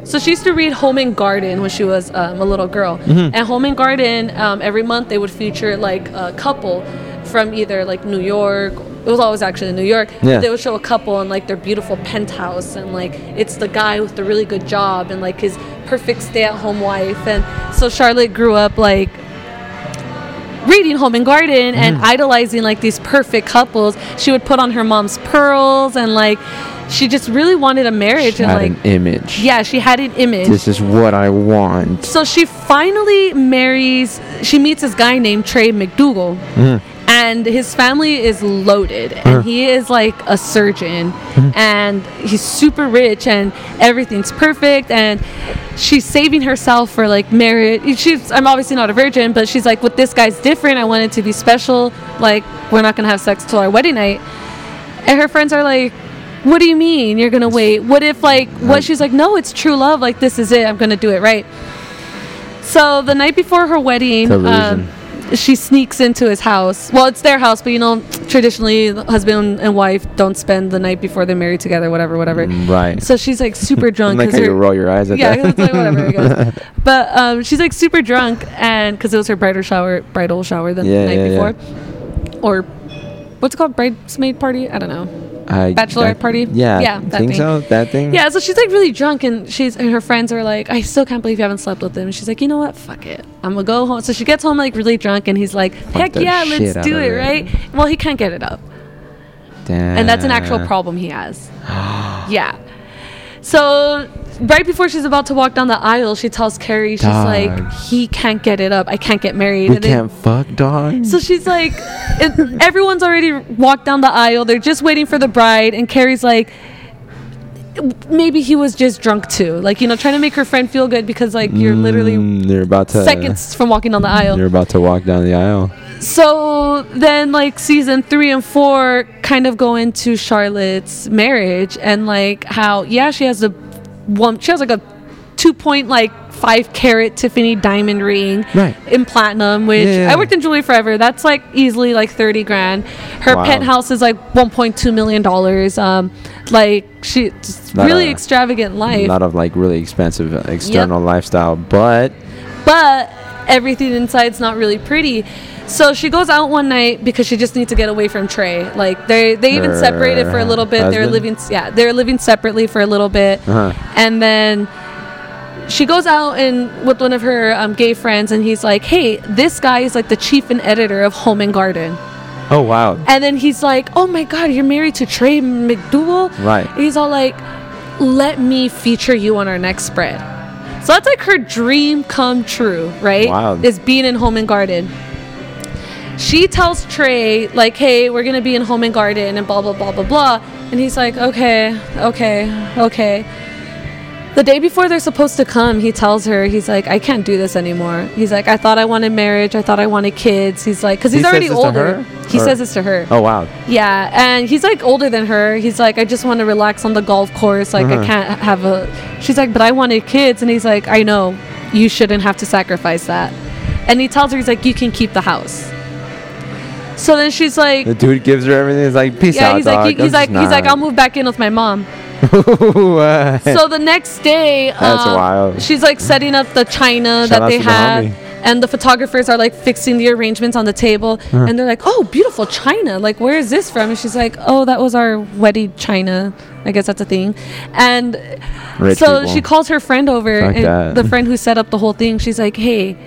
So she used to read Home and Garden when she was um, a little girl. Mm-hmm. And Home and Garden, um, every month they would feature like a couple from either like New York. It was always actually in New York. Yeah. They would show a couple in like their beautiful penthouse, and like it's the guy with the really good job and like his perfect stay-at-home wife. And so Charlotte grew up like reading Home and Garden and Mm. idolizing like these perfect couples. She would put on her mom's pearls and like she just really wanted a marriage She and had like an image. yeah, she had an image. This is what I want. So she finally marries. She meets this guy named Trey MacDougal, and his family is loaded, and he is like a surgeon, and he's super rich, and everything's perfect, and she's saving herself for like marriage. She's I'm obviously not a virgin, but she's like, with this guy's different. I want it to be special. Like we're not gonna have sex till our wedding night, and her friends are like. What do you mean you're gonna wait? What if like what she's like? No, it's true love. Like this is it. I'm gonna do it right. So the night before her wedding, um, she sneaks into his house. Well, it's their house, but you know, traditionally, husband and wife don't spend the night before they're married together, whatever, whatever. Right. So she's like super [LAUGHS] drunk. like how you roll your eyes at yeah, that. it's like whatever. [LAUGHS] But um, she's like super drunk, and because it was her bridal shower, bridal shower the Yeah, night yeah, yeah. before, or what's it called, bridesmaid party? I don't know. I, Bachelorette I- party? Yeah. Yeah, that think thing. so. That thing. Yeah, so she's like really drunk, and she's and her friends are like, I still can't believe you haven't slept with him. And she's like, you know what? Fuck it, I'm gonna go home. So she gets home like really drunk, and he's like, heck yeah, let's do it. right? Well, he can't get it up, Damn. and that's an actual problem he has. [GASPS] yeah. So right before she's about to walk down the aisle, she tells Carrie, she's Dog. like, he can't get it up. I can't get married. We And then- can't fuck, dog. so she's like, it, everyone's already walked down the aisle. They're just waiting for the bride, and Carrie's like, maybe he was just drunk too. Like you know, trying to make her friend feel good because like you're literally Mm, you're about to seconds from walking down the aisle. You're about to walk down the aisle. So then, like season three and four kind of go into Charlotte's marriage and like how yeah she has a one she has like a two point like five carat Tiffany diamond ring Right. in platinum which Yeah. I worked in jewelry forever that's like easily like 30 grand her Wow. penthouse is like 1.2 million dollars um like she really a- extravagant A lot of like really expensive uh, external lifestyle, but but everything inside's not really pretty. So she goes out one night because she just needs to get away from Trey. Like they they even Her separated for a little bit. They're husband? living yeah, they're living separately for a little bit. Uh-huh. And then she goes out and with one of her um, gay friends and he's like, "Hey, this guy is like the chief and editor of Home and Garden." oh wow, And then he's like, "Oh my god, you're married to Trey MacDougal?" Right. He's all like, "Let me feature you on our next spread." So that's like her dream come true, right? Wow. Is being in Home and Garden. She tells Trey like, "Hey, we're gonna be in Home and Garden and blah blah blah blah blah," and he's like, "Okay, okay, okay." The day before they're supposed to come, he tells her, he's like, I can't do this anymore. He's like, I thought I wanted marriage. I thought I wanted kids. He's like, because he's says already older. He Or- says this to her. oh wow, Yeah, and he's like older than her. He's like, I just want to relax on the golf course. Like, Uh-huh. I can't have a. She's like, but I wanted kids. And he's like, I know. You shouldn't have to sacrifice that. And he tells her, he's like, you can keep the house. So then she's like, the dude gives her everything. He's like, peace yeah, out, he's dog. like, he- he's like, he's like, I'll move back in with my mom. [LAUGHS] So the next day, That's um, wild. She's like setting up the china Shout that they had. the and the photographers are like fixing the arrangements on the table, Uh-huh. and they're like, "Oh, beautiful china! Like, where is this from?" And she's like, "Oh, that was our wedding china. I guess that's a thing." And Rich so people. she calls her friend over, Fuck and that. the friend who set up the whole thing. She's like, "Hey."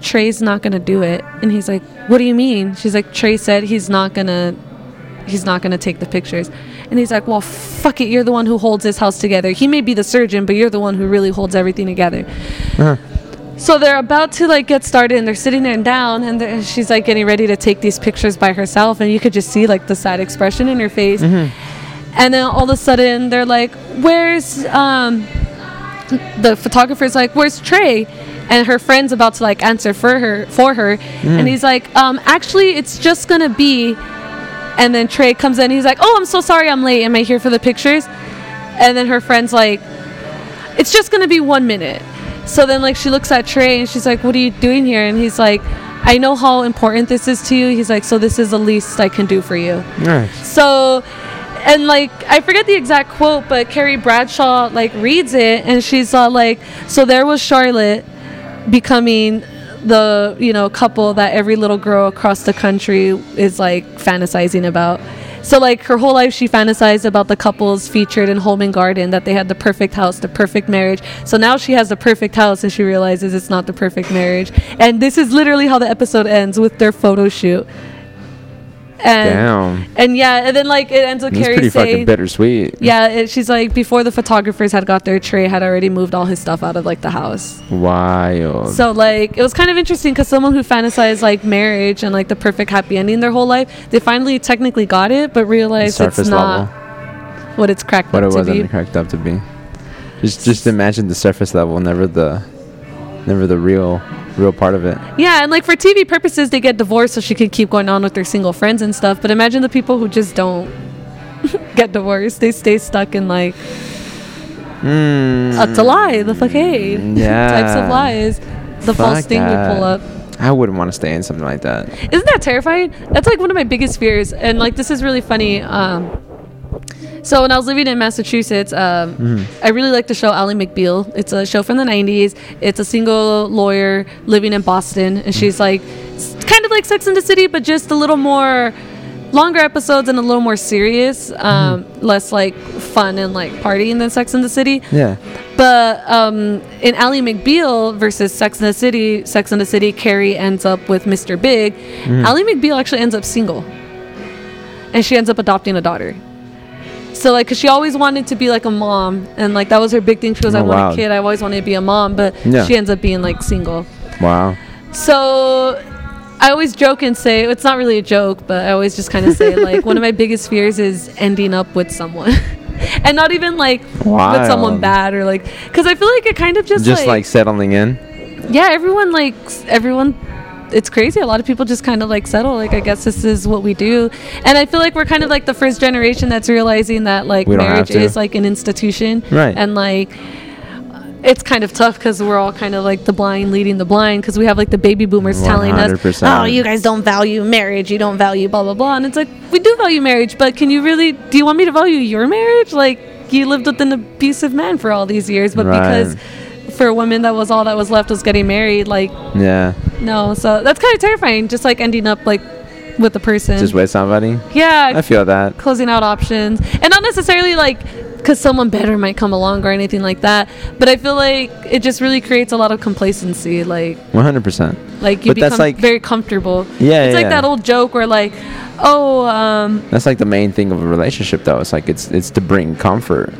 Trey's not gonna do it, and he's like, "What do you mean?" She's like, "Trey said he's not gonna he's not to take the pictures. And he's like, well, fuck it. You're the one who holds this house together. He may be the surgeon, but you're the one who really holds everything together. So they're about to like get started and they're sitting there and down and she's like getting ready to take these pictures by herself. And you could just see like the sad expression in her face. And then all of a sudden they're like, where's, um, the photographer's like, "Where's Trey?" And her friend's about to like answer for her for her, and he's like, um, "Actually, it's just gonna be." And then Trey comes in. He's like, "Oh, I'm so sorry, I'm late. Am I here for the pictures?" And then her friend's like, "It's just gonna be one minute." So then like she looks at Trey and she's like, "What are you doing here?" And he's like, "I know how important this is to you." He's like, "So this is the least I can do for you." Nice. So, and like I forget the exact quote, but Carrie Bradshaw like reads it, and she's uh, like, "So there was Charlotte becoming the you know couple that every little girl across the country is like fantasizing about." So like her whole life she fantasized about the couples featured in Home and Garden that they had the perfect house, the perfect marriage. So now she has the perfect house and she realizes it's not the perfect marriage. And this is literally how the episode ends with their photo shoot. And Damn. and yeah, and then like it ends with It's Carrie pretty fucking saying, bittersweet. yeah, it, she's like before the photographers had got there Trey, had already moved all his stuff out of like the house. Wild. So like it was kind of interesting because someone who fantasized like marriage and like the perfect happy ending their whole life, they finally technically got it, but realized it's not level. what it's cracked What up it to wasn't be. cracked up to be. Just just imagine the surface level, never the never the real real part of it. Yeah, and like for TV purposes, they get divorced so she can keep going on with their single friends and stuff. But imagine the people who just don't [LAUGHS] get divorced; they stay stuck in like Mm, a lie, the facade [LAUGHS] yeah. types of lies. the false thing that. we pull up. I wouldn't want to stay in something like that. Isn't that terrifying? That's like one of my biggest fears. And like this is really funny. Um, so when I was living in Massachusetts, um, Mm-hmm. I really like the show Ally McBeal. It's a show from the '90s. It's a single lawyer living in Boston, and she's like kind of like Sex and the City, but just a little more longer episodes and a little more serious, um, Mm-hmm. less like fun and like partying than Sex and the City. Yeah. But um, in Ally McBeal versus Sex and the City, Sex and the City, Carrie ends up with Mr. Big. Mm-hmm. Ally McBeal actually ends up single, and she ends up adopting a daughter. So like, cause she always wanted to be like a mom, and like that was her big thing. She goes, "I Oh, want wow. a kid. I always wanted to be a mom," but Yeah. she ends up being like single. Wow. So I always joke and say it's not really a joke, but I always just kind of say like one of my [LAUGHS] biggest fears is ending up with someone. [LAUGHS] And not even like with someone bad or like, because I feel like it kind of just, Just like, like settling in. yeah everyone like everyone it's crazy. A lot of people just kind of like settle like i guess this is what we do. And i feel like we're kind of like the first generation that's realizing that like We don't have marriage is like an institution. Right. and like it's kind of tough because we're all kind of like the blind leading the blind because we have like the baby boomers telling us oh you guys don't value marriage. You don't value blah blah blah. And it's like we do value marriage but can you really do you want me to value your marriage? Like you lived with an abusive man for all these years but Right. because for women that was all that was left was getting married like Yeah. no so that's kind of terrifying just like ending up like with the person Just with somebody. yeah I feel that. closing out options and not necessarily like because someone better might come along or anything like that but i feel like it just really creates a lot of complacency like 100%. like you But become like- very comfortable Yeah, it's like yeah. that old joke where like oh um That's like the main thing of a relationship, though. It's like it's it's to bring comfort,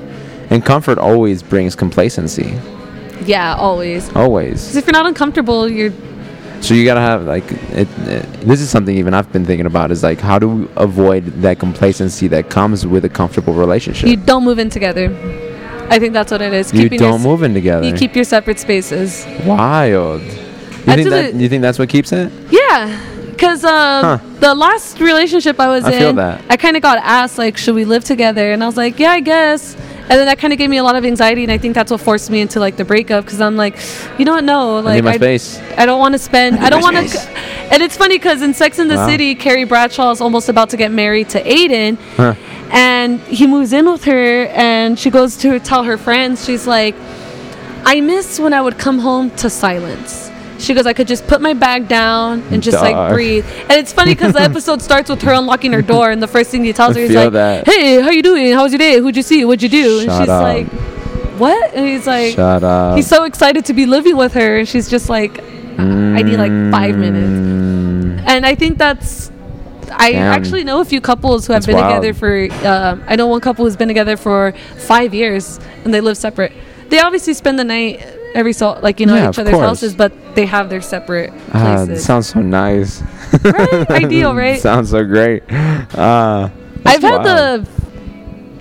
and comfort always brings complacency. Yeah always 'Cause Always. if you're not uncomfortable you're So you gotta have like it, it. This is something even I've been thinking about. Is like how do we avoid that complacency that comes with a comfortable relationship? you don't move in together i think that's what it is You your don't s- move in together. you keep your separate spaces Wild. You think that? You think that's what keeps it? Yeah, because um, Huh. the last relationship I was I in, feel that. I kind of got asked like, should we live together? And I was like, yeah, I guess. And then that kind of gave me a lot of anxiety, and I think that's what forced me into like the breakup because I'm like, you know what? No, I like need my I, space. I don't want to spend. I don't [LAUGHS] want to. space. And it's funny because in Sex in the Wow. City, Carrie Bradshaw is almost about to get married to Aiden, Huh. and he moves in with her, and she goes to tell her friends, she's like, I miss when I would come home to silence. She goes, I could just put my bag down and just like breathe. And it's funny because the [LAUGHS] episode starts with her unlocking her door, and the first thing he tells her is like, that. "Hey, how you doing? How was your day? Who'd you see? What'd you do?" and she's up. like, "What?" And he's like, Shut up. he's so excited to be living with her, and she's just like, "I need like five minutes." Mm, And I think that's. I Damn. actually know a few couples who have That's been wild. together for. Uh, I know one couple who's been together for five years, and they live separate. They obviously spend the night every so like you know Yeah, each other's course. houses, but they have their separate Ah, places. sounds so nice. Right? Ideal, [LAUGHS] right? sounds so great. Uh, I've that's had the.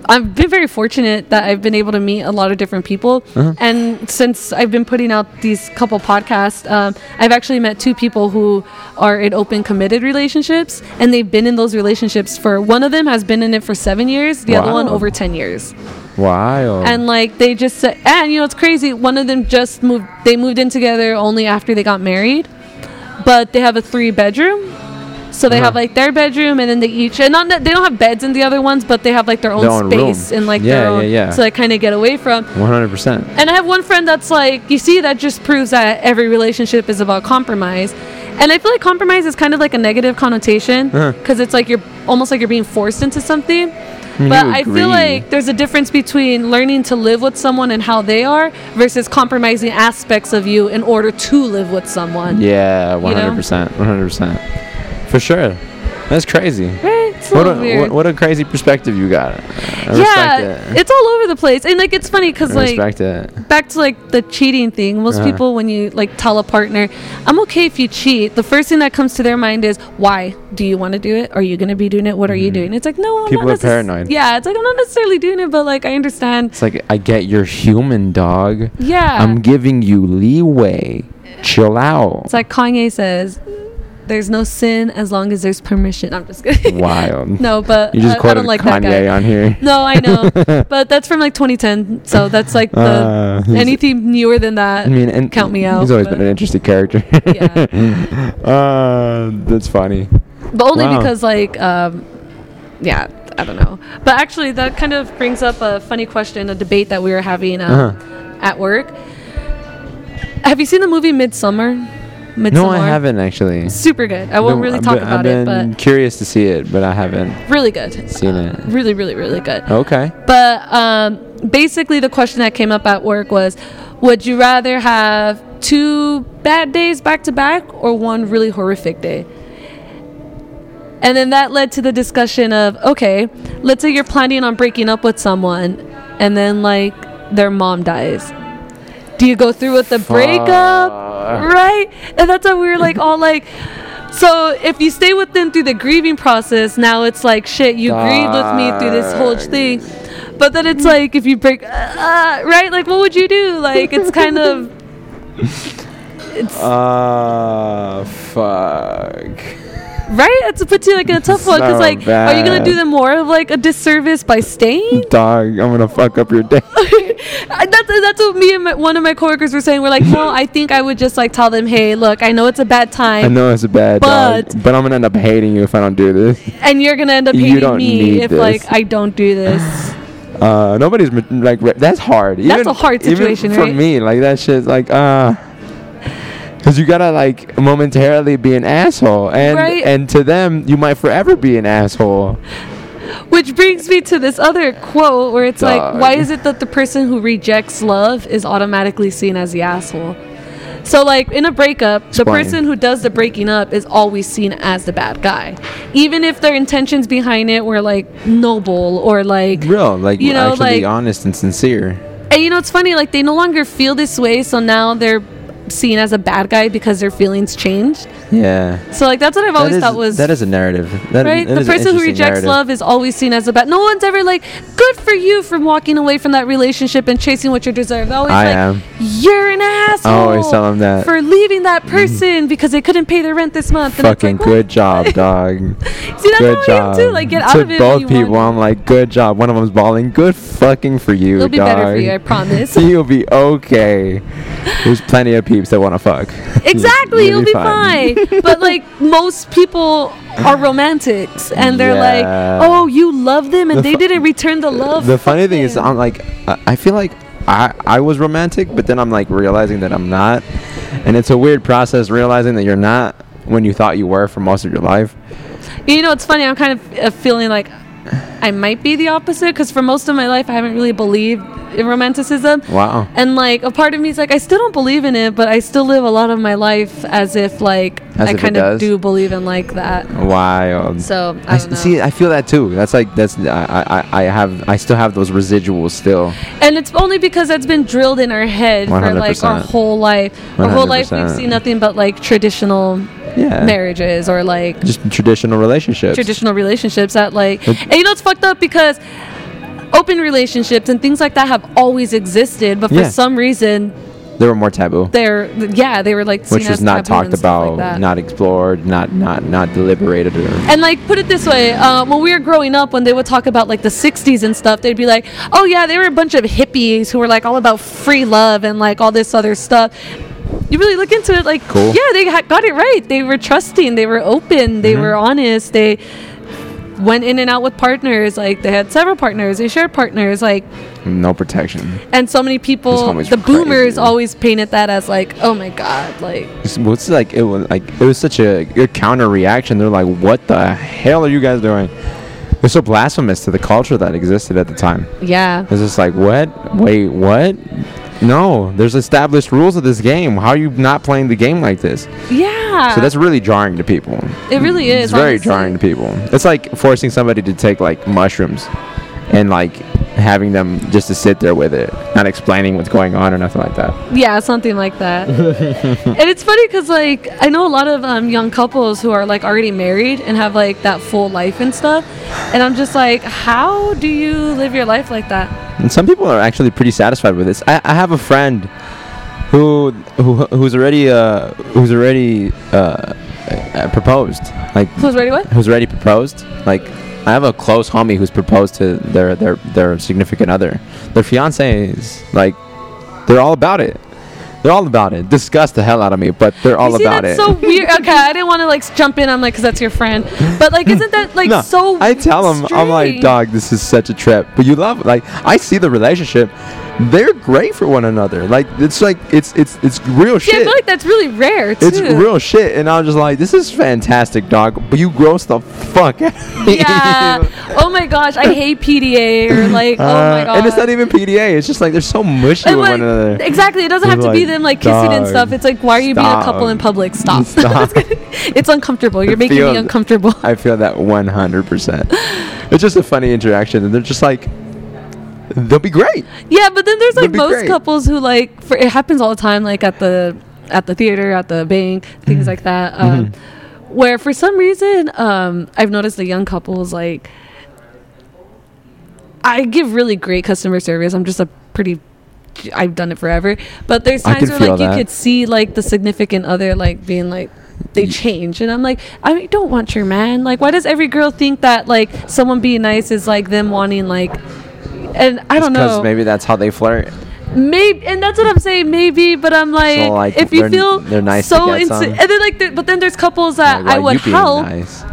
I've been very fortunate that I've been able to meet a lot of different people, Uh-huh. and since I've been putting out these couple podcasts, um, I've actually met two people who are in open, committed relationships, and they've been in those relationships for. One of them has been in it for seven years, the other one over ten years, wild. and like they just said, and you know it's crazy. One of them just moved. They moved in together only after they got married, but they have a three bedroom. So they Uh-huh. have like their bedroom, and then they each and not that they don't have beds in the other ones, but they have like their own, Their own room. space and like Yeah, their yeah, own, yeah. so they kind of get away from. 100%. And I have one friend that's like, you see, that just proves that every relationship is about compromise. And I feel like compromise is kind of like a negative connotation Uh-huh. because it's like you're almost like you're being forced into something. You But I feel like there's a difference between learning to live with someone and how they are versus compromising aspects of you in order to live with someone. Yeah, 100%. 100%. For sure. That's crazy. It's What a, weird. what, a crazy perspective you got. I yeah, respect it. it's all over the place, and like it's funny because like it. back to like the cheating thing. Most Uh-huh. people, when you like tell a partner, "I'm okay if you cheat," the first thing that comes to their mind is, "Why? Do you want to do it? Are you going to be doing it? What are you doing?" It's like, no, I'm Mm-hmm. People not are necess- paranoid. Yeah, it's like I'm not necessarily doing it, but like I understand. It's like, I get you're human, dog. Yeah, I'm giving you leeway. Chill out. it's like Kanye says, there's no sin as long as there's permission. I'm just kidding. Wild. [LAUGHS] no, but You just uh, I quoted don't like that Kanye guy. on here. No, I know, [LAUGHS] but that's from like 2010. So that's like the Uh, anything newer than that. I mean, and count me out, He's always been an interesting character. Yeah. [LAUGHS] uh, that's funny. but only Wow. because like um yeah i don't know but actually that kind of brings up a funny question a debate that we were having um, Uh-huh. at work have you seen the movie Midsommar Midsommar No, I haven't actually. super good. I won't Been- really I've talk been- about I've it been but curious to see it, but I haven't really good. seen it. really really really good. Okay. but um, basically the question that came up at work was would you rather have two bad days back to back or one really horrific day? And then that led to the discussion of okay let's say you're planning on breaking up with someone and then like their mom dies. Do you go through with the breakup Right? And that's why we were like all like so if you stay with them through the grieving process now it's like shit you grieved with me through this whole thing. But then it's like if you break uh, right? Like what would you do? Like it's kind of [LAUGHS] it's Uh, fuck. right? It's put you like in a tough one because So like are you gonna do them more of like a disservice by staying? Dog, I'm gonna fuck up your day. [LAUGHS] [LAUGHS] I- that's that's what me and my, one of my coworkers were saying. We're like, no, I think I would just like tell them, hey, look, I know it's a bad time. I know it's a bad But- dog, but I'm gonna end up hating you if I don't do this. and you're gonna end up hating me if this. like I don't do this. [SIGHS] Uh, nobody's like re- that's hard. That's a hard situation, even for right? me. Like that shit's like uh, cause you gotta like momentarily be an asshole, and Right. and to them you might forever be an asshole. Which brings me to this other quote where it's like, why is it that the person who rejects love is automatically seen as the asshole? So, like in a breakup, the person who does the breaking up is always seen as the bad guy, even if their intentions behind it were like noble or like Real, like You know, actually like- honest and sincere. And you know, it's funny, like they no longer feel this way, so now they're seen as a bad guy because their feelings changed. Yeah. So like that's what I've That always is- thought was that is a narrative. That, right. The person who rejects narrative. love is always seen as a bad. No one's ever like, good for you from walking away from that relationship and chasing what you deserve. They're always I like, am. you're an asshole. I always tell them that. For leaving that [LAUGHS] person because they couldn't pay their rent this month. Fucking like, good job, [LAUGHS] dog. See, that's good job. too. Like get out to of it. both people, want. I'm like, good job. One of them's balling. Good fucking for you, It'll be better for you, I promise. [LAUGHS] You'll be okay. There's plenty of peeps that want to fuck. [LAUGHS] Exactly, you'll be fine. [LAUGHS] but like most people are romantics, and they're like, "Oh, you love them, and The they fu- didn't return the love." The funny thing is. I'm like, I I feel like I I was romantic, but then I'm like realizing that I'm not, and it's a weird process realizing that you're not when you thought you were for most of your life. you know, it's funny. I'm kind of uh, feeling like I might be the opposite because for most of my life, I haven't really believed in romanticism. Wow. And like a part of me is like, I still don't believe in it, but I still live a lot of my life as if like As I kind of do believe in like that. Wild. So I, I see. I feel that too. That's like that's I, I I have I still have those residuals still. And it's only because that's been drilled in our head for like our 100%. whole life. Our whole life we've seen nothing but like traditional Yeah. marriages or like Just traditional relationships. traditional relationships that like It- and you know it's fucked up because open relationships and things like that have always existed but for some reason They were more taboo, they're yeah they were like seen which was not talked stuff like about, not explored, not not not deliberated. Or, and like put it this way uh, when we were growing up when they would talk about like the 60s and stuff they'd be like oh yeah they were a bunch of hippies who were like all about free love and like all this other stuff you really look into it like Cool. yeah they ha- got it right they were trusting they were open they Mm-hmm. were honest they went in and out with partners like they had several partners they shared partners like no protection. and so many people the boomers always painted that as like oh my god like what's like it was like it was such a, a counter reaction. They're like, "What the hell are you guys doing?" It's so blasphemous to the culture that existed at the time. yeah It's just like, what? Wait, what? No, there's established rules of this game. How are you not playing the game like this? yeah So that's really jarring to people. It really is, It's very honestly. jarring to people. It's like forcing somebody to take like mushrooms and like having them just to sit there with it, not explaining what's going on or nothing like that. Yeah, something like that. [LAUGHS] and it's funny because like I know a lot of um, young couples who are like already married and have like that full life and stuff, and I'm just like, how do you live your life like that? And some people are actually pretty satisfied with this. I, I have a friend who who who's already uh who's already uh uh, proposed. Like Who's ready? What? who's already proposed. Like I have a close homie who's proposed to their their their significant other. Their fiancés like they're all about it. They're all about it. Disgust the hell out of me, but they're all you see, about that's it. so weird. [LAUGHS] Okay, I didn't want to like jump in. I'm like, cause that's your friend. But like, isn't that like no, so? I tell them, I'm like, dog, this is such a trip. But you love, like, I see the relationship. They're great for one another. Like, it's like, it's it's it's real shit. Yeah, I feel like that's really rare too. it's real shit, and I'm just like, this is fantastic, dog. But you gross the fuck out. Yeah. [LAUGHS] oh my gosh, I hate PDA or like, oh my Uh, god. And it's not even PDA. It's just like they're so mushy And, with like, one another. Exactly. It doesn't have It's to be them like kissing and stuff. It's like, why are you being a couple in public? Stop. [LAUGHS] Stop. [LAUGHS] it's uncomfortable. You're making me uncomfortable. I feel that 100%. it's just a funny interaction, and they're just like, they'll be great. Yeah, but then there's like most great. couples who like for it happens all the time, like at the at the theater, at the bank, things Mm-hmm. like that. Um, Where for some reason, um, I've noticed the young couples like I give really great customer service. I'm just a pretty I've done it forever. But there's times where like feel you could see like the significant other like being like they change and I'm like I don't want your man. Like why does every girl think that like someone being nice is like them wanting like and I don't Because know. maybe that's how they flirt. Maybe, and that's what I'm saying. Maybe, but I'm like, So, like, if you feel they're nice so and then like, but then there's couples that Like, I would help, nice?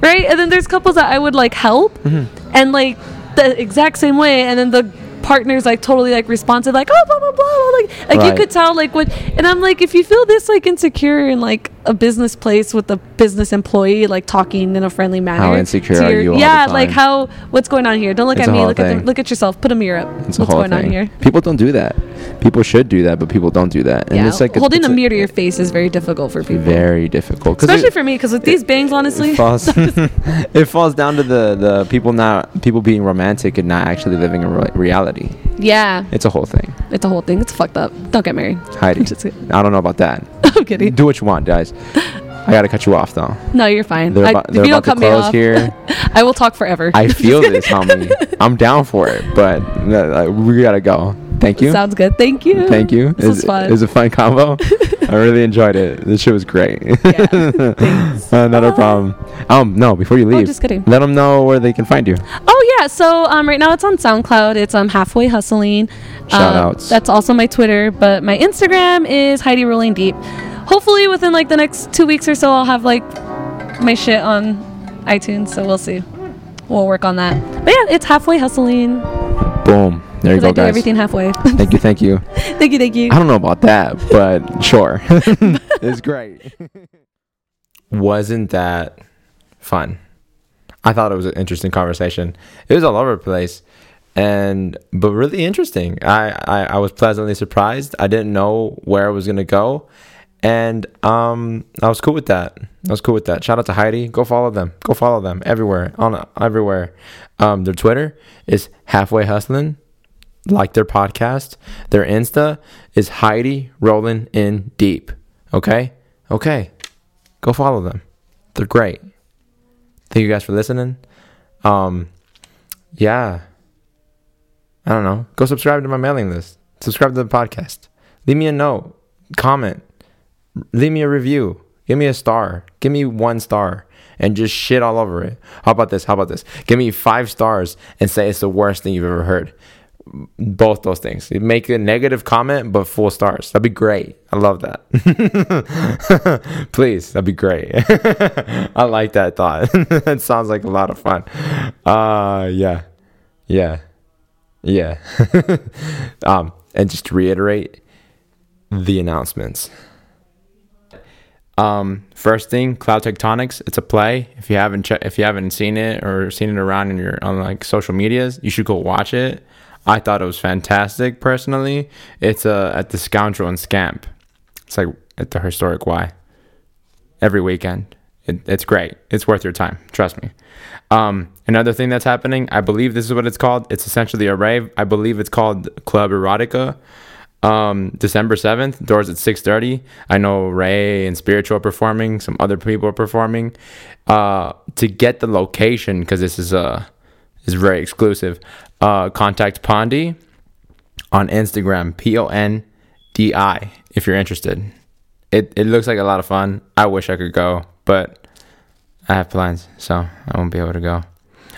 right? And then there's couples that I would like help, Mm-hmm. and like the exact same way, and then the partner's like totally like responsive, like oh blah blah blah, blah like like you could tell like what, and I'm like, if you feel this like insecure and like a business place with a business employee like talking in a friendly manner, How insecure to are you the Yeah, like how what's going on here? Don't look It's at me. Look at thing. them, look at yourself. Put a mirror up. It's a what's whole going thing. on here? People don't do that. People should do that, but people don't do that. And yeah, it's like holding a mirror to your face is very difficult for people, very difficult, especially it- for me. Because with these bangs, honestly, it [LAUGHS] falls, [LAUGHS] it falls down to the, the people not people being romantic and not actually living in re- reality. yeah, It's a whole thing. it's a whole thing. It's fucked up. Don't get married. Heidi, [LAUGHS] I don't know about that. I'm kidding. Do what you want, guys. I gotta cut you off though. No, you're fine. They're I, about, they're about to close here. [LAUGHS] I will talk forever. I feel [LAUGHS] this, homie. I'm down for it, but uh, we gotta go. Thank you. Sounds good. Thank you. Thank you. This was fun. It was a fun combo. [LAUGHS] I really enjoyed it. This shit was great. thanks. uh, not a problem. Um, no, before you Oh, leave, just kidding. let them know where they can find you. Oh yeah, so um, right now it's on SoundCloud. It's um halfway hustling. Shout Um, outs. That's also my Twitter, but my Instagram is Heidi Rolling Deep. Hopefully within like the next two weeks or so, I'll have like my shit on iTunes. So we'll see. We'll work on that. But yeah, it's halfway hustling Boom. There you because go, I do guys. everything halfway. Thank you. Thank you. [LAUGHS] thank you, thank you. I don't know about that, but sure. [LAUGHS] [LAUGHS] it's great. Wasn't that fun? I thought it was an interesting conversation. It was all over the place, and but really interesting. I I, I was pleasantly surprised. I didn't know where it was gonna go, and um, I was cool with that. I was cool with that. Shout out to Heidi. Go follow them. Go follow them everywhere on everywhere. Um, their Twitter is halfway hustling. Like their podcast. Their Insta is Heidi rolling in deep. Okay, okay. Go follow them. They're great. Thank you guys for listening. Um, yeah. I don't know. Go subscribe to my mailing list. Subscribe to the podcast. Leave me a note. Comment. Leave me a review. Give me a star. Give me one star and just shit all over it. How about this? How about this? Give me five stars and say it's the worst thing you've ever heard. Both those things. Make a negative comment, but full stars. That'd be great. I love that. [LAUGHS] Please, that'd be great. [LAUGHS] I like that thought. [LAUGHS] that sounds like a lot of fun. Uh, yeah, yeah, yeah. um, and just to reiterate the announcements. Um, first thing, Cloud Tectonics. It's a play. If you haven't che- if you haven't seen it or seen it around in your on like social medias, you should go watch it. I thought it was fantastic. Personally, it's uh, at the Scoundrel and Scamp. It's like at the historic Y. Every weekend, it, it's great. It's worth your time. Trust me. Um, another thing that's happening, I believe this is what it's called. It's essentially a rave. I believe it's called Club Erotica um december 7th doors at 6.30 i know ray and spiritual performing some other people are performing uh to get the location because this is uh is very exclusive uh contact pondi on instagram p-o-n-d-i if you're interested it, it looks like a lot of fun i wish i could go but I have plans, so I won't be able to go.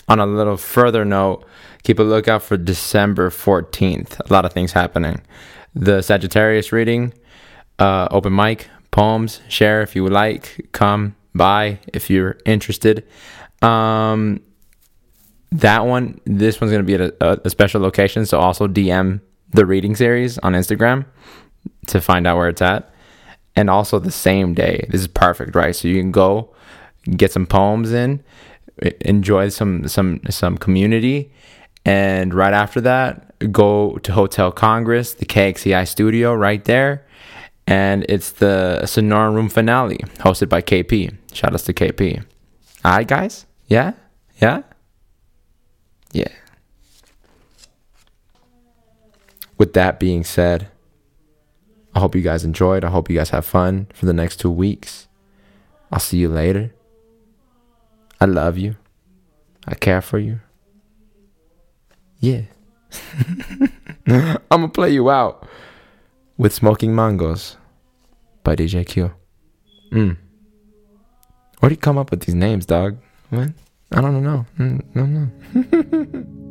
On a little further note, keep a lookout for December 14th. A lot of things happening. The Sagittarius reading, uh, open mic, poems, share if you would like, come by if you're interested. Um, that one, this one's going to be at a, a special location, so also DM the reading series on Instagram to find out where it's at. And also the same day. This is perfect, right? So you can go get some poems in, enjoy some some some community, and right after that, go to Hotel Congress, the KXCI studio right there, and it's the Sonoran Room finale hosted by KP. Shout outs to KP. All right, guys. Yeah, yeah, yeah. With that being said, I hope you guys enjoyed. I hope you guys have fun for the next two weeks. I'll see you later. I love you. I care for you. Yeah. [LAUGHS] I'm gonna play you out with Smoking Mangoes by DJ Q. Mm. Where do you come up with these names, dog? What? I don't know. Mm, no, don't know. [LAUGHS]